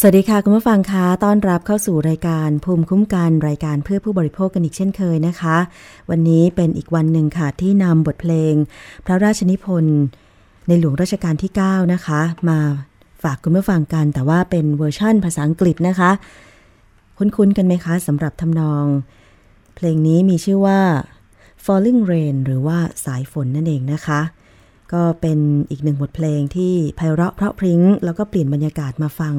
สวัสดีค่ะ คุณผู้ฟังคะต้อนรับเข้าสู่รายการภูมิคุ้มกันรายการเพื่อผู้บริโภคกันอีกเช่นเคยนะคะ วันนี้เป็นอีกวันหนึ่งค่ะที่นำบทเพลง พระราชนิพนธ์ในหลวงรัชกาลที่ 9 นะคะ มาฝากคุณผู้ฟังกัน แต่ว่าเป็นเวอร์ชั่นภาษาอังกฤษนะคะ คุ้นๆกันไหมคะสำหรับทำนอง เพลงนี้มีชื่อว่า Falling Rain หรือว่าสายฝนนั่นเองนะคะก็เป็นอีกหนึ่งบทเพลงที่ไพเราะเพราะพริ้ง แล้วก็เปลี่ยนบรรยากาศมาฟัง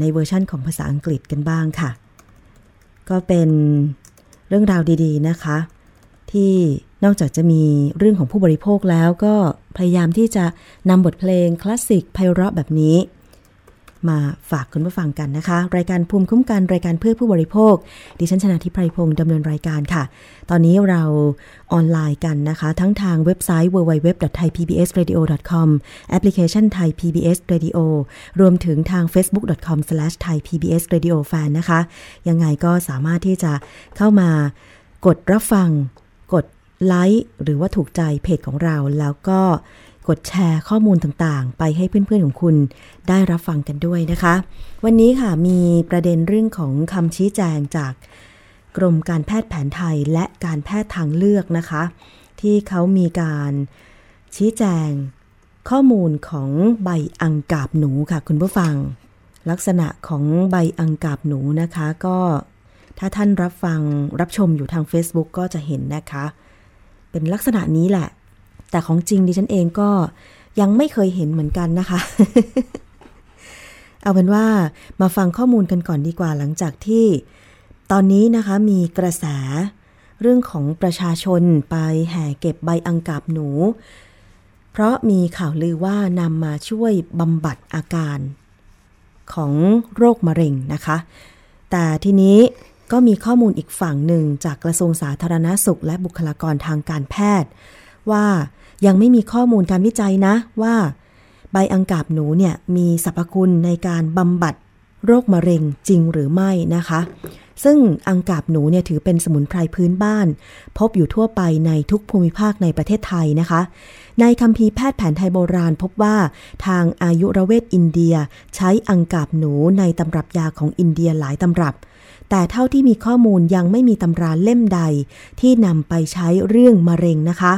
ในเวอร์ชั่นของภาษาอังกฤษกันบ้างค่ะ ก็เป็นเรื่องราวดีๆนะคะ ที่นอกจากจะมีเรื่องของผู้บริโภคแล้วก็พยายามที่จะนำบทเพลงคลาสสิกไพเราะแบบนี้ มาฝากคุณผู้ฟังกันนะคะ รายการภูมิคุ้มกันรายการเพื่อผู้บริโภค ดิฉันชนะทิพไพรพงศ์ดำเนินรายการค่ะ ตอนนี้เราออนไลน์กันนะคะ ทั้งทางเว็บไซต์ www.thaipbsradio.com แอปพลิเคชัน Thai PBS Radio รวมถึงทาง facebook.com/thaipbsradiofan นะคะ ยังไงก็สามารถที่จะเข้ามากดรับฟัง กดไลค์หรือว่าถูกใจเพจของเราแล้วก็ กดแชร์ข้อมูลต่างๆ ไปให้เพื่อนๆของคุณได้รับฟังกันด้วยนะคะ วันนี้ค่ะมีประเด็นเรื่องของคำชี้แจงจากกรมการแพทย์แผนไทยและการแพทย์ทางเลือกนะคะ ที่เขามีการชี้แจงข้อมูลของใบอังกาบหนูค่ะคุณผู้ฟัง ลักษณะของใบอังกาบหนูนะคะก็ถ้าท่านรับฟังรับชมอยู่ทาง Facebook ก็จะเห็นนะคะ เป็นลักษณะนี้แหละ แต่ของจริงดิฉันเองก็ยังไม่เคยเห็นเหมือนกันนะคะ เอาเป็นว่ามาฟังข้อมูลกันก่อนดีกว่าหลังจากที่ ตอนนี้นะคะมีกระแส เรื่องของประชาชนไปแห่เก็บใบอังกาบหนู เพราะมีข่าวลือว่านำมาช่วยบำบัดอาการของโรคมะเร็งนะคะ แต่ทีนี้ก็มีข้อมูลอีกฝั่งหนึ่งจากกระทรวงสาธารณาสุข และบุคลากรทางการแพทย์ ว่ายังไม่มีข้อมูลการวิจัยนะว่า ใบอังกาบหนูเนี่ยมีสรรพคุณในการบำบัดโรคมะเร็งจริงหรือไม่นะคะ ซึ่งอังกาบหนูเนี่ยถือเป็นสมุนไพรพื้นบ้าน พบอยู่ทั่วไปในทุกภูมิภาคในประเทศไทยนะคะ ในคัมภีร์แพทย์แผนไทยโบราณพบว่าทางอายุรเวทอินเดียใช้อังกาบหนูในตำรับยาของอินเดียหลายตำรับ แต่เท่าที่มีข้อมูลยังไม่มีตำราเล่มใดที่นำไปใช้เรื่องมะเร็งนะคะ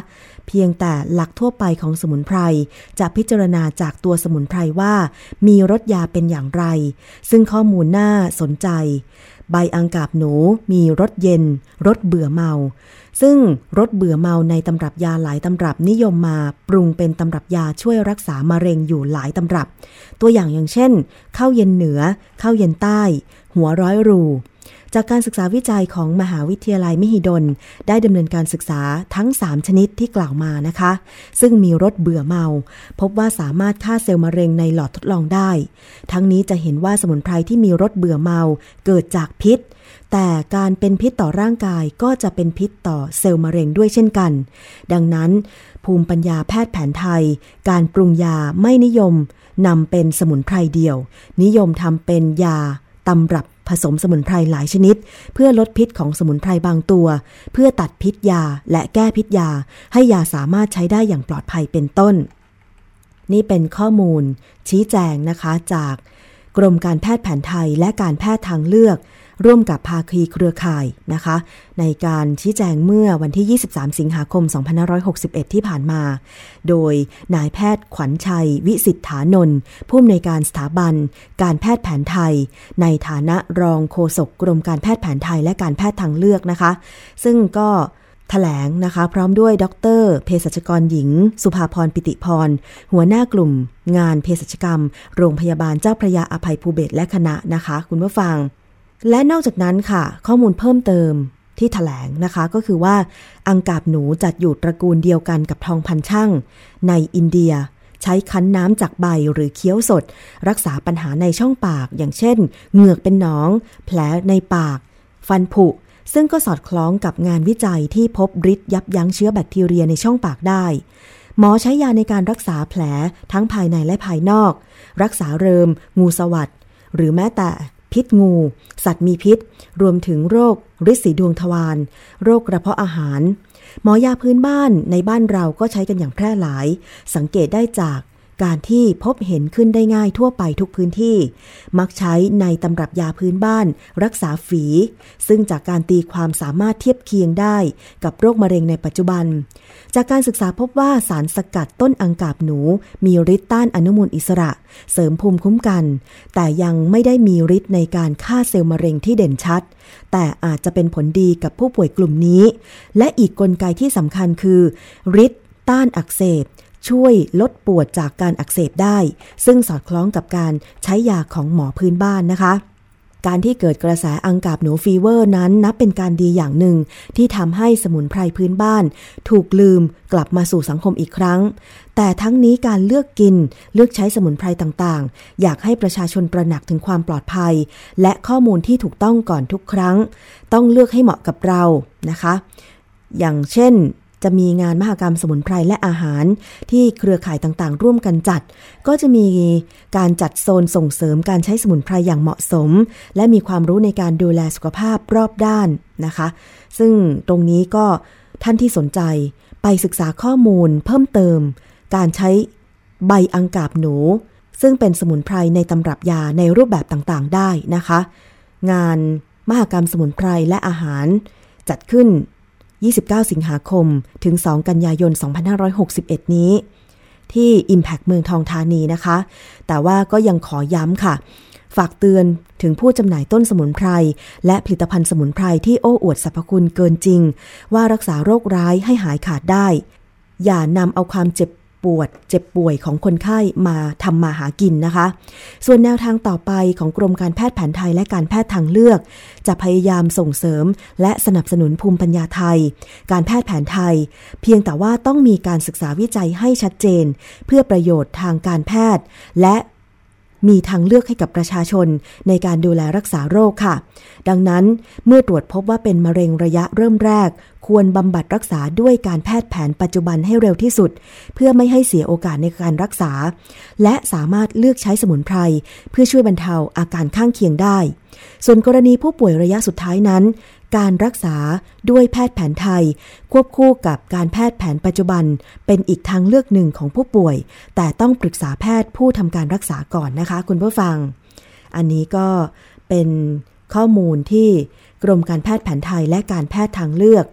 เพียงแต่หลักทั่วไปของสมุนไพร จะพิจารณาจากตัวสมุนไพรว่า มีรสยาเป็นอย่างไร ซึ่งข้อมูลน่าสนใจ ใบอังกาบหนูมีรสเย็นรสเบื่อเมา ซึ่งรสเบื่อเมาในตำรับยาหลายตำรับนิยมมาปรุงเป็นตำรับยาช่วยรักษามะเร็งอยู่หลายตำรับ ตัวอย่างอย่างเช่นข้าวเย็นเหนือข้าวเย็นใต้ หัวร้อยรู จากการศึกษาวิจัยของมหาวิทยาลัยมหิดล ได้ดำเนินการศึกษาทั้ง 3 ชนิดที่กล่าวมานะคะ ซึ่งมีรสเบื่อเมา พบว่าสามารถฆ่าเซลล์มะเร็งในหลอดทดลองได้ ทั้งนี้จะเห็นว่าสมุนไพรที่มีรสเบื่อเมาเกิดจากพิษ แต่การเป็นพิษต่อร่างกายก็จะเป็นพิษต่อเซลล์มะเร็งด้วยเช่นกัน ดังนั้น ภูมิปัญญาแพทย์แผนไทย การปรุงยาไม่นิยมนำเป็นสมุนไพรเดียว นิยมทำเป็นยาตำรับ ผสมสมุนไพรหลายชนิด เพื่อลดพิษของสมุนไพรบางตัว เพื่อตัดพิษยาและแก้พิษยา ให้ยาสามารถใช้ได้อย่างปลอดภัยเป็นต้น นี่เป็นข้อมูล ชี้แจงนะคะจากกรมการแพทย์แผนไทยและการแพทย์ทางเลือก ร่วมกับภาคีเครือข่ายนะคะ ในการชี้แจงเมื่อวันที่ 23 สิงหาคม 2561 ที่ผ่านมา โดยนายแพทย์ขวัญชัย วิสิทธานนท์ผู้อำนวยการสถาบัน การแพทย์แผนไทย ในฐานะรองโฆษกกรมการแพทย์แผนไทยและการแพทย์ทางเลือกนะคะ ซึ่งก็แถลงนะคะ พร้อมด้วยดรเภสัชกรหญิง สุภาพรปิติพร หัวหน้ากลุ่ม งานเภสัชกรรม โรงพยาบาลเจ้าพระยาอภัยภูเบศและคณะนะคะ คุณผู้ฟัง และนอกจากนั้นค่ะ ข้อมูลเพิ่มเติมที่ถแถลงนะคะก็คือว่าอังกาบหนูจัดอยู่ตระกูลเดียวกันกับทองพันช่างในอินเดีย ใช้คั้นน้ำจากใบหรือเคี้ยวสด รักษาปัญหาในช่องปาก อย่างเช่น เหงือกเป็นหนอง แผลในปาก ฟันผุ ซึ่งก็สอดคล้องกับงานวิจัยที่พบฤทธิ์ยับยั้งเชื้อแบคทีเรียในช่องปากได้ หมอใช้ยาในการรักษาแผลทั้งภายในและภายนอก รักษาเริม งูสวัสดหรือแม้แต่ พิษงู สัตว์มีพิษ รวมถึงโรคฤทธิ์สีดวงทวารโรคกระเพาะอาหาร หมอยาพื้นบ้านในบ้านเราก็ใช้กันอย่างแพร่หลาย สังเกตได้จากการที่พบเห็นขึ้นได้ง่ายทั่วไปทุกพื้นที่ มักใช้ในตำรับยาพื้นบ้าน รักษาฝี ซึ่งจากการตีความสามารถเทียบเคียงได้กับโรคมะเร็งในปัจจุบัน จากการศึกษาพบว่าสารสกัดต้นอังกาบหนู มีฤทธิ์ต้านอนุมูลอิสระ เสริมภูมิคุ้มกัน แต่ยังไม่ได้มีฤทธิ์ในการฆ่าเซลล์มะเร็งที่เด่นชัด แต่อาจจะเป็นผลดีกับผู้ป่วยกลุ่มนี้ และอีกกลไกที่สำคัญคือฤทธิ์ต้านอักเสบช่วยลดปวดจากการอักเสบได้ ซึ่งสอดคล้องกับการใช้ยาของหมอพื้นบ้านนะคะ การที่เกิดกระแสอังกาบหนูฟีเวอร์นั้นนับเป็นการดีอย่างหนึ่ง ที่ทำให้สมุนไพรพื้นบ้าน ถูกลืมกลับมาสู่สังคมอีกครั้ง แต่ทั้งนี้การเลือกกินเลือกใช้สมุนไพรต่างๆ อยากให้ประชาชนประหนักถึงความปลอดภัย และข้อมูลที่ถูกต้องก่อนทุกครั้ง ต้องเลือกให้เหมาะกับเรานะคะ อย่างเช่น จะมีงานมหกรรมสมุนไพรและอาหารที่เครือข่ายต่างๆ ร่วมกันจัด ก็จะมีการจัดโซนส่งเสริมการใช้สมุนไพรอย่างเหมาะสม และมีความรู้ในการดูแลสุขภาพรอบด้านนะคะ ซึ่งตรงนี้ก็ท่านที่สนใจไปศึกษาข้อมูลเพิ่มเติม การใช้ใบอังกาบหนู ซึ่งเป็นสมุนไพรในตำรับยาในรูปแบบต่างๆ ได้นะคะ งานมหกรรมสมุนไพรและอาหาร จัดขึ้น 29 สิงหาคม ถึง 2 กันยายน 2561 นี้ ที่ Impact เมืองทองธานีนะคะ แต่ว่าก็ยังขอย้ำค่ะ ฝากเตือนถึงผู้จำหน่ายต้นสมุนไพร และผลิตภัณฑ์สมุนไพรที่โอ้อวดสรรพคุณเกินจริง ว่ารักษาโรคร้ายให้หายขาดได้ อย่านำเอาความเจ็บ ปวดเจ็บป่วยของคนไข้มาทำมาหากินนะคะ ส่วนแนวทางต่อไปของกรมการแพทย์แผนไทยและการแพทย์ทางเลือก จะพยายามส่งเสริม และสนับสนุนภูมิปัญญาไทย การแพทย์แผนไทย เพียงแต่ว่าต้องมีการศึกษาวิจัยให้ชัดเจน เพื่อประโยชน์ทางการแพทย์ และ มีทางเลือกให้กับประชาชนในการดูแลรักษาโรคค่ะ ดังนั้นเมื่อตรวจพบว่าเป็นมะเร็งระยะเริ่มแรก ควรบำบัดรักษาด้วยการแพทย์แผนปัจจุบันให้เร็วที่สุด เพื่อไม่ให้เสียโอกาสในการรักษา และสามารถเลือกใช้สมุนไพรเพื่อช่วยบรรเทาอาการข้างเคียงได้ ส่วนกรณีผู้ป่วยระยะสุดท้ายนั้น การรักษาด้วยแพทย์แผนไทย ควบคู่กับการแพทย์แผนปัจจุบัน เป็นอีกทางเลือกหนึ่งของผู้ป่วย แต่ต้องปรึกษาแพทย์ผู้ทำการรักษาก่อนนะคะ คุณผู้ฟัง อันนี้ก็เป็นข้อมูลที่กรมการแพทย์แผนไทยและการแพทย์ทางเลือก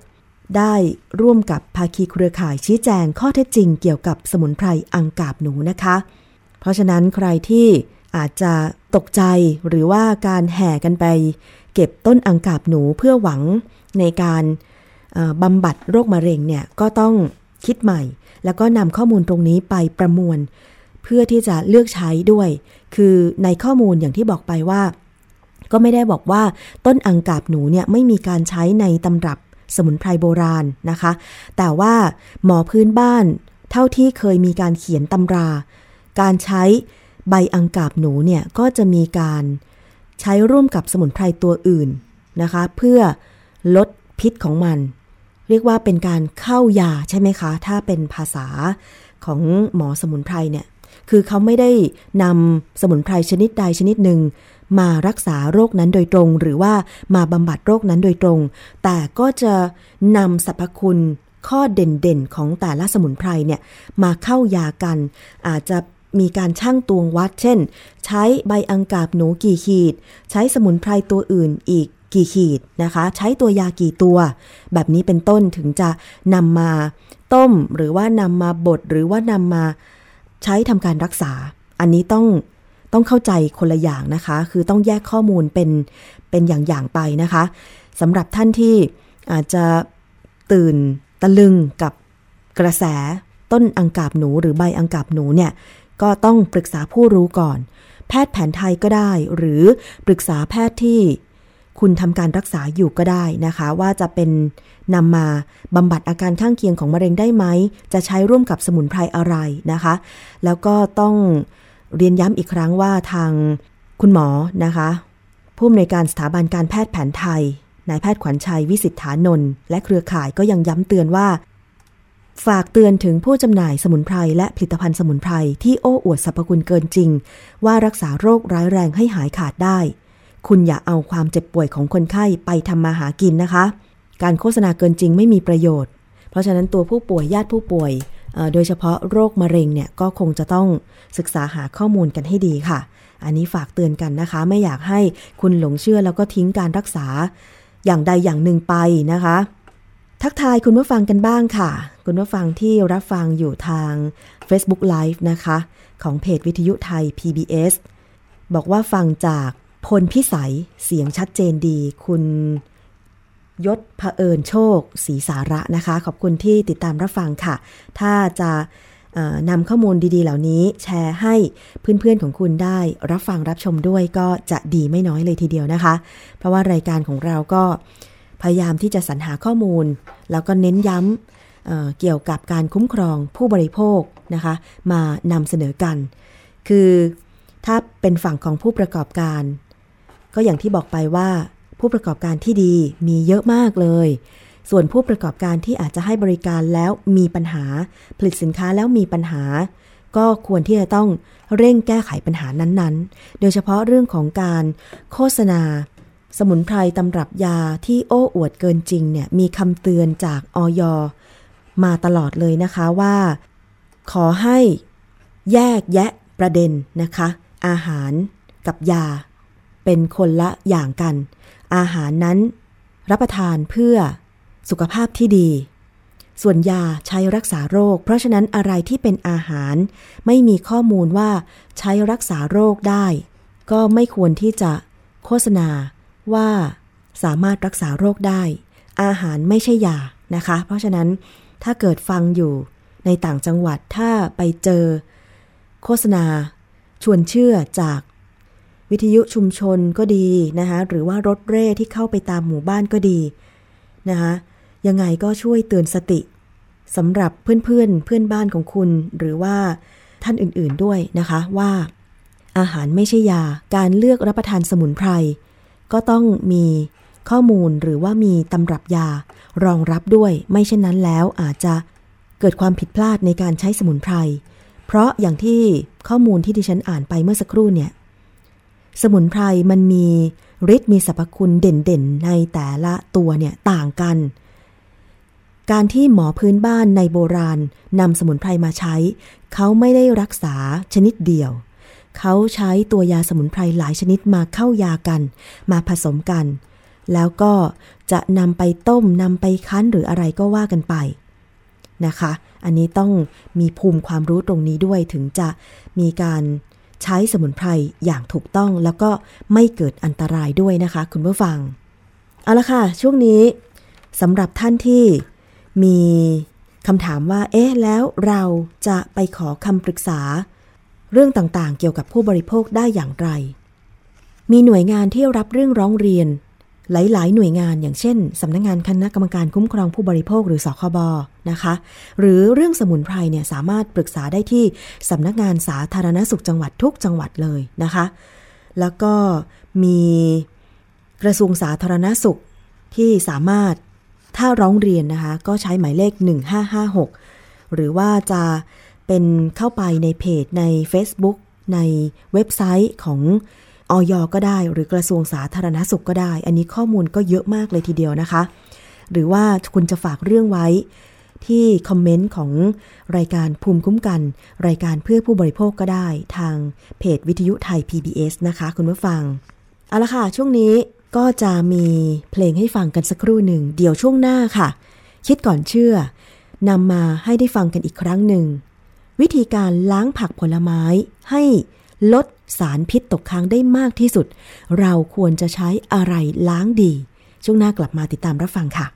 ได้ร่วมกับภาคีเครือข่ายชี้แจงข้อเท็จจริงเกี่ยวกับสมุนไพรอังกาบหนูนะคะ เพราะฉะนั้นใครที่อาจจะตกใจหรือว่าการแห่กันไป เก็บต้นอังกาบหนูเพื่อหวังในการบำบัดโรคมะเร็งเนี่ยก็ต้องคิดใหม่ แล้วก็นำข้อมูลตรงนี้ไปประมวล เพื่อที่จะเลือกใช้ด้วย คือในข้อมูลอย่างที่บอกไปว่า ก็ไม่ได้บอกว่าต้นอังกาบหนูเนี่ยไม่มีการใช้ในตำรับสมุนไพรโบราณนะคะ แต่ว่าหมอพื้นบ้าน เท่าที่เคยมีการเขียนตำรา การใช้ใบอังกาบหนูเนี่ยก็จะมีการ ใช้ร่วมกับสมุนไพรตัวอื่นนะคะ เพื่อลดพิษของมัน เรียกว่าเป็นการเข้ายาใช่ไหมคะ ถ้าเป็นภาษาของหมอสมุนไพรเนี่ยคือเขาไม่ได้นำสมุนไพรชนิดใดชนิดหนึ่ง มารักษาโรคนั้นโดยตรง หรือว่ามาบำบัดโรคนั้นโดยตรง แต่ก็จะนำสรรพคุณข้อเด่นๆ ของแต่ละสมุนไพรเนี่ยมาเข้ายากัน อาจจะ มีการชั่งตวงวัด เช่น ใช้ใบอังกาบหนูกี่ขีด ใช้สมุนไพรตัวอื่นอีกกี่ขีดนะคะ ใช้ตัวยากี่ตัว แบบนี้เป็นต้นถึงจะนำมาต้มหรือว่านำมาบดหรือว่านำมาใช้ทำการรักษา อันนี้ต้องต้องเข้าใจคนละอย่างนะคะ คือต้องแยกข้อมูลเป็นเป็นอย่างๆไปนะคะสำหรับท่านที่อาจจะตื่นตะลึงกับกระแสต้นอังกาบหนูหรือใบอังกาบหนูเนี่ย ก็ต้องปรึกษาผู้รู้ก่อน แพทย์แผนไทยก็ได้ หรือปรึกษาแพทย์ที่คุณทำการรักษาอยู่ก็ได้นะคะ ว่าจะเป็นนำมาบำบัดอาการข้างเคียงของมะเร็งได้ไหม จะใช้ร่วมกับสมุนไพรอะไรนะคะ แล้วก็ต้องเรียนย้ำอีกครั้งว่าทางคุณหมอนะคะ ผู้อำนวยการสถาบันการแพทย์แผนไทยนายแพทย์ขวัญชัยวิสิทธานนท์และเครือข่ายก็ยังย้ำเตือนว่า ฝากเตือนถึงผู้จำหน่ายสมุนไพรและผลิตภัณฑ์สมุนไพรที่โอ้อวดสรรพคุณเกินจริง ว่ารักษาโรคร้ายแรงให้หายขาดได้ คุณอย่าเอาความเจ็บป่วยของคนไข้ไปทำมาหากินนะคะ การโฆษณาเกินจริงไม่มีประโยชน์ เพราะฉะนั้นตัวผู้ป่วยญาติผู้ป่วย โดยเฉพาะโรคมะเร็งเนี่ยก็คงจะต้องศึกษาหาข้อมูลกันให้ดีค่ะ อันนี้ฝากเตือนกันนะคะ ไม่อยากให้คุณหลงเชื่อแล้วก็ทิ้งการรักษา อย่างใดอย่างหนึ่งไปนะคะ ทักทายคุณผู้ฟังกันบ้างค่ะ คุณผู้ฟังที่รับฟังอยู่ทาง Facebook Live นะคะ ของเพจวิทยุไทย PBS บอกว่าฟังจากพลพิสัยเสียงชัดเจนดี คุณยศเผอิญโชคศรีสาระนะคะ ขอบคุณที่ติดตามรับฟังค่ะ ถ้าจะนำข้อมูลดีๆ เหล่านี้แชร์ให้เพื่อนๆของคุณได้รับฟังรับชมด้วยก็จะดีไม่น้อยเลยทีเดียวนะคะ เพราะว่ารายการของเราก็ พยายามที่จะสรรหาข้อมูล แล้วก็เน้นย้ำเเกี่ยวกับการคุ้มครองผู้บริโภคนะคะ มานำเสนอกัน คือถ้าเป็นฝั่งของผู้ประกอบการ ก็อย่างที่บอกไปว่าผู้ประกอบการที่ดีมีเยอะมากเลย ส่วนผู้ประกอบการที่อาจจะให้บริการแล้วมีปัญหา ผลิตสินค้าแล้วมีปัญหา ก็ควรที่จะต้องเร่งแก้ไขปัญหานั้นๆ โดยเฉพาะเรื่องของการโฆษณา สมุนไพรตำรับยาที่โอ้อวดเกินจริงเนี่ยมีคำเตือนจากออยมาตลอดเลยนะคะว่า ขอให้แยกแยะประเด็นนะคะ อาหารกับยา เป็นคนละอย่างกัน อาหารนั้นรับประทานเพื่อสุขภาพที่ดี ส่วนยาใช้รักษาโรค เพราะฉะนั้นอะไรที่เป็นอาหาร ไม่มีข้อมูลว่าใช้รักษาโรคได้ ก็ไม่ควรที่จะโฆษณา ว่าสามารถรักษาโรคได้ อาหารไม่ใช่ยานะคะ เพราะฉะนั้นถ้าเกิดฟังอยู่ในต่างจังหวัดถ้าไปเจอ โฆษณา ชวนเชื่อจากวิทยุชุมชนก็ดีนะคะหรือว่ารถเร่ที่เข้าไปตามหมู่บ้านก็ดีนะคะยังไงก็ช่วยเตือนสติสำหรับเพื่อนเพื่อนเพื่อนบ้านของคุณ หรือว่าท่านอื่นๆด้วยนะคะว่า อาหารไม่ใช่ยาการเลือกรับประทานสมุนไพร ก็ต้องมีข้อมูลหรือว่ามีตำรับยารองรับด้วย ไม่เช่นนั้นแล้วอาจจะเกิดความผิดพลาดในการใช้สมุนไพร เพราะอย่างที่ข้อมูลที่ดิฉันอ่านไปเมื่อสักครู่เนี่ย สมุนไพรมันมีฤทธิ์มีสรรพคุณเด่นๆ ในแต่ละตัวเนี่ยต่างกัน การที่หมอพื้นบ้านในโบราณนำสมุนไพรมาใช้ เขาไม่ได้รักษาชนิดเดียว เขาใช้ตัวยาสมุนไพรหลายชนิดมาเข้ายากัน มาผสมกัน แล้วก็จะนำไปต้มนำไปคั้นหรืออะไรก็ว่ากันไปนะคะ อันนี้ต้องมีภูมิความรู้ตรงนี้ด้วยถึงจะมีการใช้สมุนไพรอย่างถูกต้องแล้วก็ไม่เกิดอันตรายด้วยนะคะ คุณผู้ฟัง เอาละค่ะ ช่วงนี้สำหรับท่านที่มีคำถามว่า เอ๊ะ แล้วเราจะไปขอคำปรึกษา เรื่องต่างๆ เกี่ยวกับผู้บริโภคได้อย่างไร มีหน่วยงานที่รับเรื่องร้องเรียน หลายๆ หน่วยงานอย่างเช่นสำนักงงานคณะกรรมการคุ้มครองผู้บริโภคหรือสคบนะคะ หรือเรื่องสมุนไพรเนี่ยสามารถปรึกษาได้ที่สำนักงานสาธารณสุขจังหวัดทุกจังหวัดเลยนะคะ แล้วก็มีกระทรวงสาธารณสุขที่สามารถถ้าร้องเรียนนะคะ ก็ใช้หมายเลข 1556 หรือว่าจะ เป็นเข้าไปในเพจใน Facebook ในเว็บไซต์ของออยก็ได้ หรือกระทรวงสาธารณสุขก็ได้ อันนี้ข้อมูลก็เยอะมากเลยทีเดียวนะคะ หรือว่าคุณจะฝากเรื่องไว้ที่คอมเมนต์ของรายการภูมิคุ้มกัน รายการเพื่อผู้บริโภคก็ได้ ทางเพจวิทยุไทย PBS นะคะ คุณผู้ฟัง เอาละค่ะ ช่วงนี้ก็จะมีเพลงให้ฟังกันสักครู่หนึ่ง เดี๋ยวช่วงหน้าค่ะ คิดก่อนเชื่อนำมาให้ได้ฟังกันอีกครั้งหนึ่ง วิธีการล้างผักผลไม้ให้ลดสารพิษตกค้างได้มากที่สุด เราควรจะใช้อะไรล้างดี ช่วงหน้ากลับมาติดตามรับฟังค่ะ「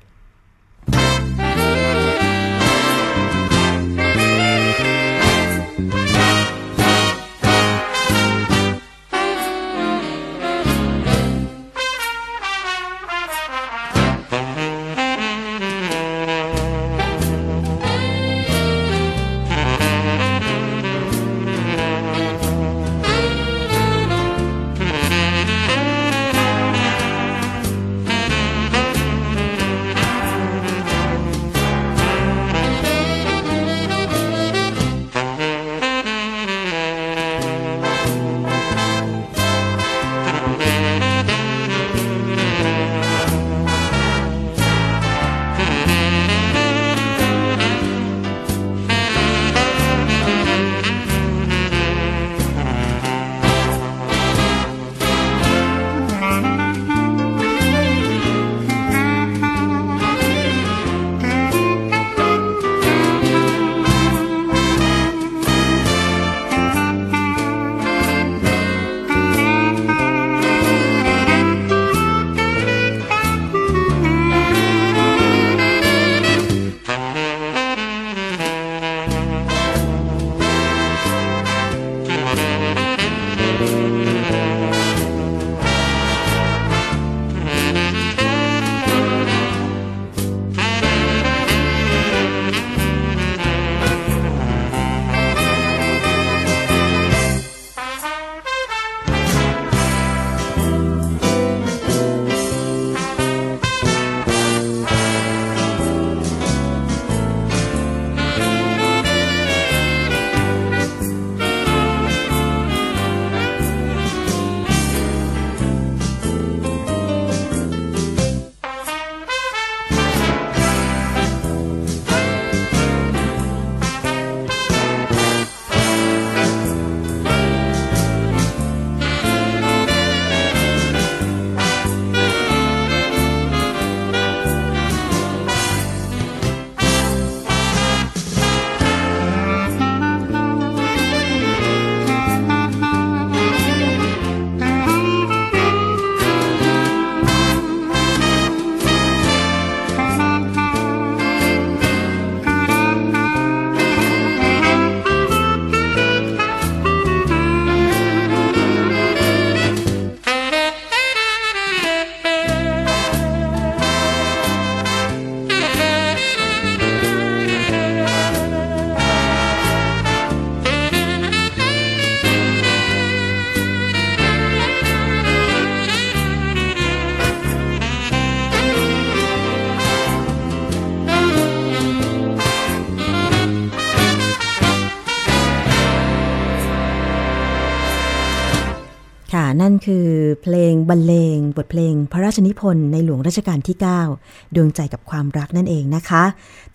บรรเลงบทเพลงพระราชนิพนธ์ในหลวงรัชกาลที่ 9 ดวงใจกับความรักนั่นเองนะคะ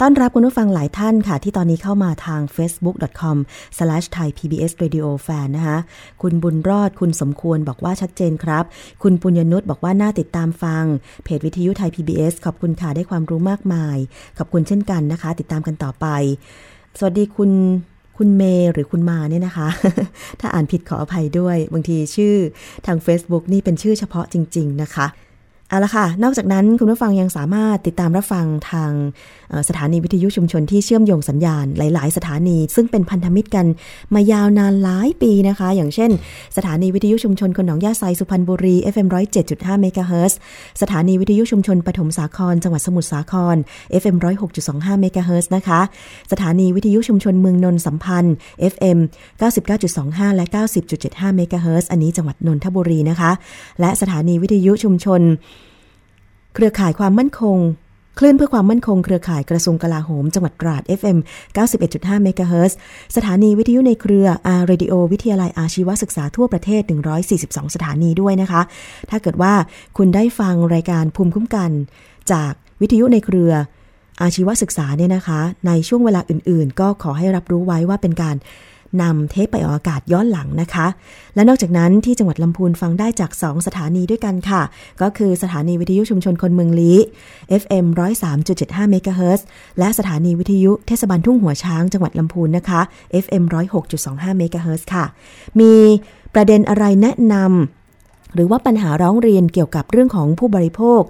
ต้อนรับคุณผู้ฟังหลายท่านค่ะ ที่ตอนนี้เข้ามาทาง facebook.com/thaipbsradiofan นะคะคุณบุญรอดคุณสมควรบอกว่าชัดเจนครับ คุณปุญญนุชบอกว่าน่าติดตามฟัง เพจวิทยุไทย PBS ขอบคุณค่ะได้ความรู้มากมาย ขอบคุณเช่นกันนะคะ ติดตามกันต่อไป สวัสดีคุณ คุณเมย์หรือคุณมาเนี่ยนะคะ ถ้าอ่านผิดขออภัยด้วย บางทีชื่อทาง Facebook นี่เป็นชื่อเฉพาะจริง ๆ นะคะ เอาละค่ะ นอกจากนั้นคุณผู้ฟังยังสามารถติดตามรับฟังทางสถานีวิทยุชุมชนที่เชื่อมโยงสัญญาณหลาย ๆ สถานี ซึ่งเป็นพันธมิตรกันมายาวนานหลายปีนะคะ อย่างเช่น สถานีวิทยุชุมชนคนหนองยาไซสุพรรณบุรี FM 107.5เมกะเฮิรตซ์สถานีวิทยุชุมชนปฐมสาคร จังหวัดสมุทรสาคร FM 106.25เมกะเฮิรตซ์นะคะ สถานีวิทยุชุมชนเมืองนนท์สัมพันธ์ FM 99.25 และ 90.75เมกะเฮิรตซ์อันนี้จังหวัดนนทบุรีนะคะ และสถานีวิทยุชุมชน เครือข่ายความมั่นคง คลื่นเพื่อความมั่นคงเครือข่ายกระทรวงกลาโหม จังหวัดตราด FM 91.5เมกะเฮิรตซ์สถานีวิทยุในเครือ R Radio วิทยาลัยอาชีวศึกษาทั่วประเทศ 142 สถานีด้วยนะคะ ถ้าเกิดว่าคุณได้ฟังรายการภูมิคุ้มกัน จากวิทยุในเครืออาชีวศึกษาเนี่ยนะคะ ในช่วงเวลาอื่น ๆ ก็ขอให้รับรู้ไว้ว่าเป็นการ นำเทปไปออกอากาศย้อนหลังนะคะ และนอกจากนั้นที่จังหวัดลำพูนฟังได้จาก 2 สถานีด้วยกันค่ะ ก็คือสถานีวิทยุชุมชนคนเมืองลี้ FM 103.75เมกะเฮิรตซ์และสถานีวิทยุเทศบาลทุ่งหัวช้างจังหวัดลำพูนนะคะ FM 106.25เมกะเฮิรตซ์ค่ะ มีประเด็นอะไรแนะนำ หรือว่าปัญหาร้องเรียนเกี่ยวกับเรื่องของผู้บริโภค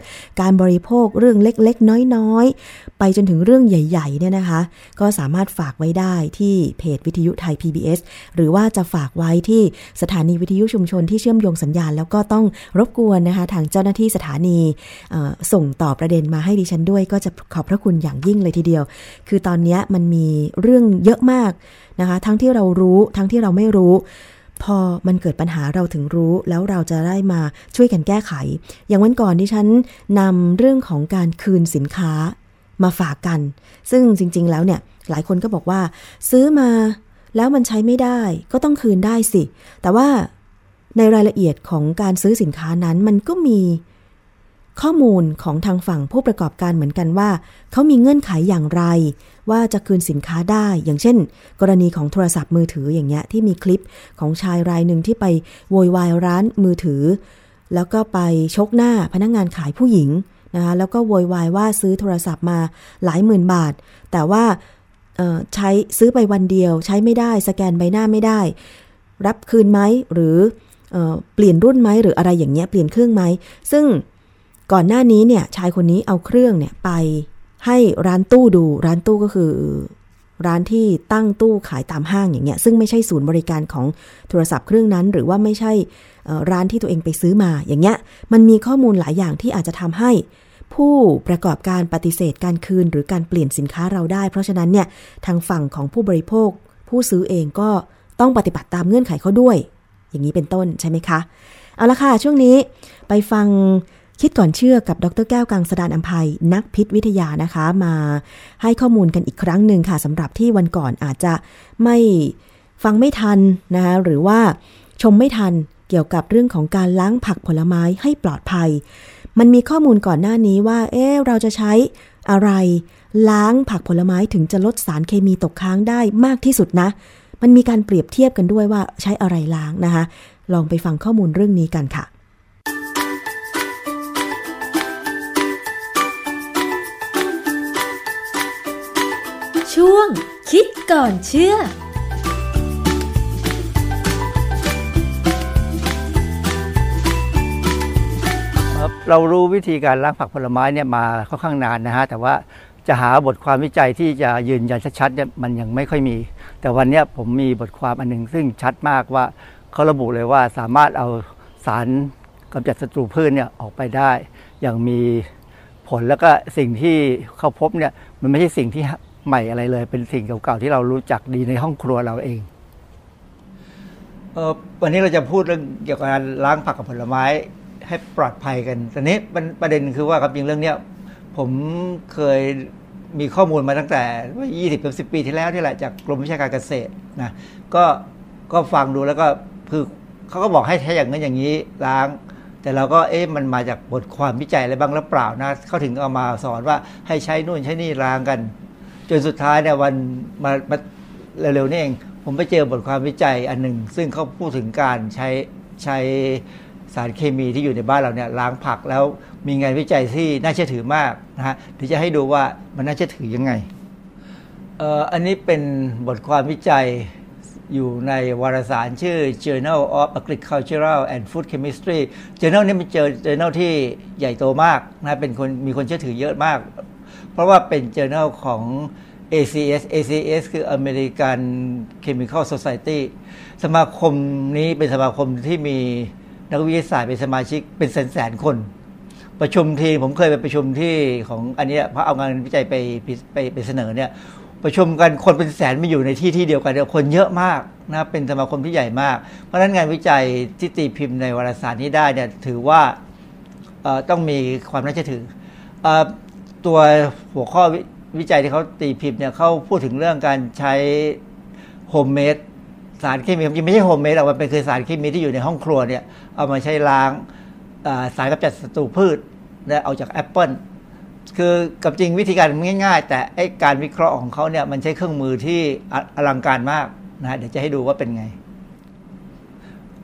การบริโภคเรื่องเล็กๆ น้อยๆ ไปจนถึงเรื่องใหญ่ๆเนี่ยนะคะ ก็สามารถฝากไว้ได้ที่เพจวิทยุไทย PBS หรือว่าจะฝากไว้ที่สถานีวิทยุชุมชนที่เชื่อมโยงสัญญาณ แล้วก็ต้องรบกวนนะคะทางเจ้าหน้าที่สถานีส่งต่อประเด็นมาให้ดิฉันด้วย ก็จะขอบพระคุณอย่างยิ่งเลยทีเดียว คือตอนนี้มันมีเรื่องเยอะมากนะคะ ทั้งที่เรารู้ทั้งที่เราไม่รู้ พอมันเกิดปัญหาเราถึงรู้ แล้วเราจะได้มาช่วยกันแก้ไข อย่างวันก่อนที่ฉันนำเรื่องของการคืนสินค้ามาฝากกัน ซึ่งจริง ๆ แล้วเนี่ยหลายคนก็บอกว่า ซื้อมาแล้วมันใช้ไม่ได้ก็ต้องคืนได้สิ แต่ว่าในรายละเอียดของการซื้อสินค้านั้นมันก็มีข้อมูลของทางฝั่งผู้ประกอบการเหมือนกันว่า เขามีเงื่อนไขอย่างไร ว่าจะคืนสินค้าได้ อย่างเช่น กรณีของโทรศัพท์มือถืออย่างเงี้ยที่มีคลิปของชายรายหนึ่งที่ไปโวยวายร้านมือถือ แล้วก็ไปชกหน้าพนักงานขายผู้หญิงนะคะแล้วก็โวยวายว่าซื้อโทรศัพท์มาหลายหมื่นบาท แต่ว่าใช้ซื้อไปวันเดียว ใช้ไม่ได้สแกนใบหน้าไม่ได้ รับคืนไหมหรือเปลี่ยนรุ่นไหมหรืออะไรอย่างเงี้ยเปลี่ยนเครื่องไหมซึ่งก่อนหน้านี้เนี่ยชายคนนี้เอาเครื่องเนี่ยไป ให้ร้านตู้ดู ร้านตู้ก็คือ ร้านที่ตั้งตู้ขายตามห้างอย่างเงี้ย ซึ่งไม่ใช่ศูนย์บริการของโทรศัพท์เครื่องนั้น หรือว่าไม่ใช่ร้านที่ตัวเองไปซื้อมา อย่างเงี้ย มันมีข้อมูลหลายอย่างที่อาจจะทำให้ผู้ประกอบการปฏิเสธการคืนหรือการเปลี่ยนสินค้าเราได้ เพราะฉะนั้นเนี่ยทางฝั่งของผู้บริโภค ผู้ซื้อเองก็ต้องปฏิบัติตามเงื่อนไขเขาด้วย อย่างนี้เป็นต้นใช่ไหมคะ เอาละค่ะ ช่วงนี้ไปฟัง คิดก่อนเชื่อกับดรแก้วกังสดานอัมภัยนักพิษวิทยานะคะ มาให้ข้อมูลกันอีกครั้งหนึ่งค่ะสำหรับที่วันก่อนอาจจะไม่ฟังไม่ทันนะคะหรือว่าชมไม่ทันเกี่ยวกับเรื่องของการล้างผักผลไม้ให้ปลอดภัย มันมีข้อมูลก่อนหน้านี้ว่า เอ๊เราจะใช้อะไร ล้างผักผลไม้ถึงจะลดสารเคมีตกค้างได้มากที่สุดนะ มันมีการเปรียบเทียบกันด้วยว่าใช้อะไรล้างนะคะ ลองไปฟังข้อมูลเรื่องนี้กันค่ะ ช่วง คิดก่อนเชื่อครับเรารู้วิธีการล้างผักผลไม้เนี่ยมาค่อนข้างนานนะฮะแต่ว่าจะหาบทความวิจัยที่จะยืนยันชัดๆเนี่ยมันยังไม่ค่อยมี แต่วันนี้ผมมีบทความอันหนึงซึ่งชัดมากว่าเขาระบุเลยว่าสามารถเอาสารกำจัดศัตรูพืชเนี่ยออกไปได้ อย่างมีผลแล้วก็สิ่งที่เขาพบเนี่ยมันไม่ใช่สิ่งที่ ใหม่อะไรเลย เป็นสิ่งเก่าๆที่เรารู้จักดีในห้องครัวเราเองเออวันนี้เราจะพูดเรื่องเกี่ยวกับการล้างผักกับผลไม้ให้ปลอดภัยกันแต่นี้มันประเด็นคือว่าความจริงเรื่องเนี้ยผมเคยมีข้อมูลมาตั้งแต่ว่า 20ถึง10ปีที่แล้วนี่แหละจากกรมวิชาการเกษตรนะ ก็ก็ฟังดูแล้วก็คือเขาก็บอกให้ใช้อย่างนั้นอย่างนี้ล้าง แต่เราก็เอ๊ะมันมาจากบทความวิจัยอะไรบ้างหรือเปล่านะเขาถึงเอามาสอนว่าให้ใช้นู่นใช้นี่ล้างกัน จนสุดท้ายเนี่ยวันมามาเร็วๆนี่เอง ผมไปเจอบทความวิจัยอันหนึ่ง ซึ่งเขาพูดถึงการใช้ใช้สารเคมีที่อยู่ในบ้านเราเนี่ยล้างผักแล้วมีงานวิจัยที่น่าเชื่อถือมากนะฮะเดี๋ยวจะให้ดูว่ามันน่าเชื่อถือยังไงเอ่ออันนี้เป็นบทความวิจัยอยู่ในวารสารชื่อ Journal of Agricultural and Food Chemistry Journal นี้เป็นเจอ journal ที่ใหญ่โตมากนะเป็นคนมีคนเชื่อถือเยอะมาก เพราะว่าเป็น journal ของ ACS ACS คือ American Chemical Society สมาคมนี้เป็นสมาคมที่มีนักวิทยาศาสตร์เป็นสมาชิกเป็นแสนแสนๆคน ประชุมทีผมเคยไปประชุมที่ของอันนี้เพราะเอางานวิจัยไปไปไปเสนอเนี่ยประชุมกันคนเป็นแสนมาอยู่ในที่ที่เดียวกันเนี่ยคนเยอะมากนะเป็นสมาคมที่ใหญ่มาก เพราะฉะนั้นงานวิจัยที่ตีพิมพ์ในวารสารนี้ได้เนี่ยถือว่าต้องมีความน่าเชื่อถือ ตัวหัวข้อวิจัยที่เขาตีพิมพ์เนี่ยเขาพูดถึงเรื่องการใช้homemade สารเคมีจริงไม่ใช่ homemade หรอกมันเป็นคือสารเคมีที่อยู่ในห้องครัวเนี่ยเอามาใช้ล้างสารกำจัดศัตรูพืชและเอาจากแอปเปิลคือกับจริงวิธีการมันง่าย ๆ แต่ไอการวิเคราะห์ของเขาเนี่ยมันใช้เครื่องมือที่อลังการมากนะฮะเดี๋ยวจะให้ดูว่าเป็นไง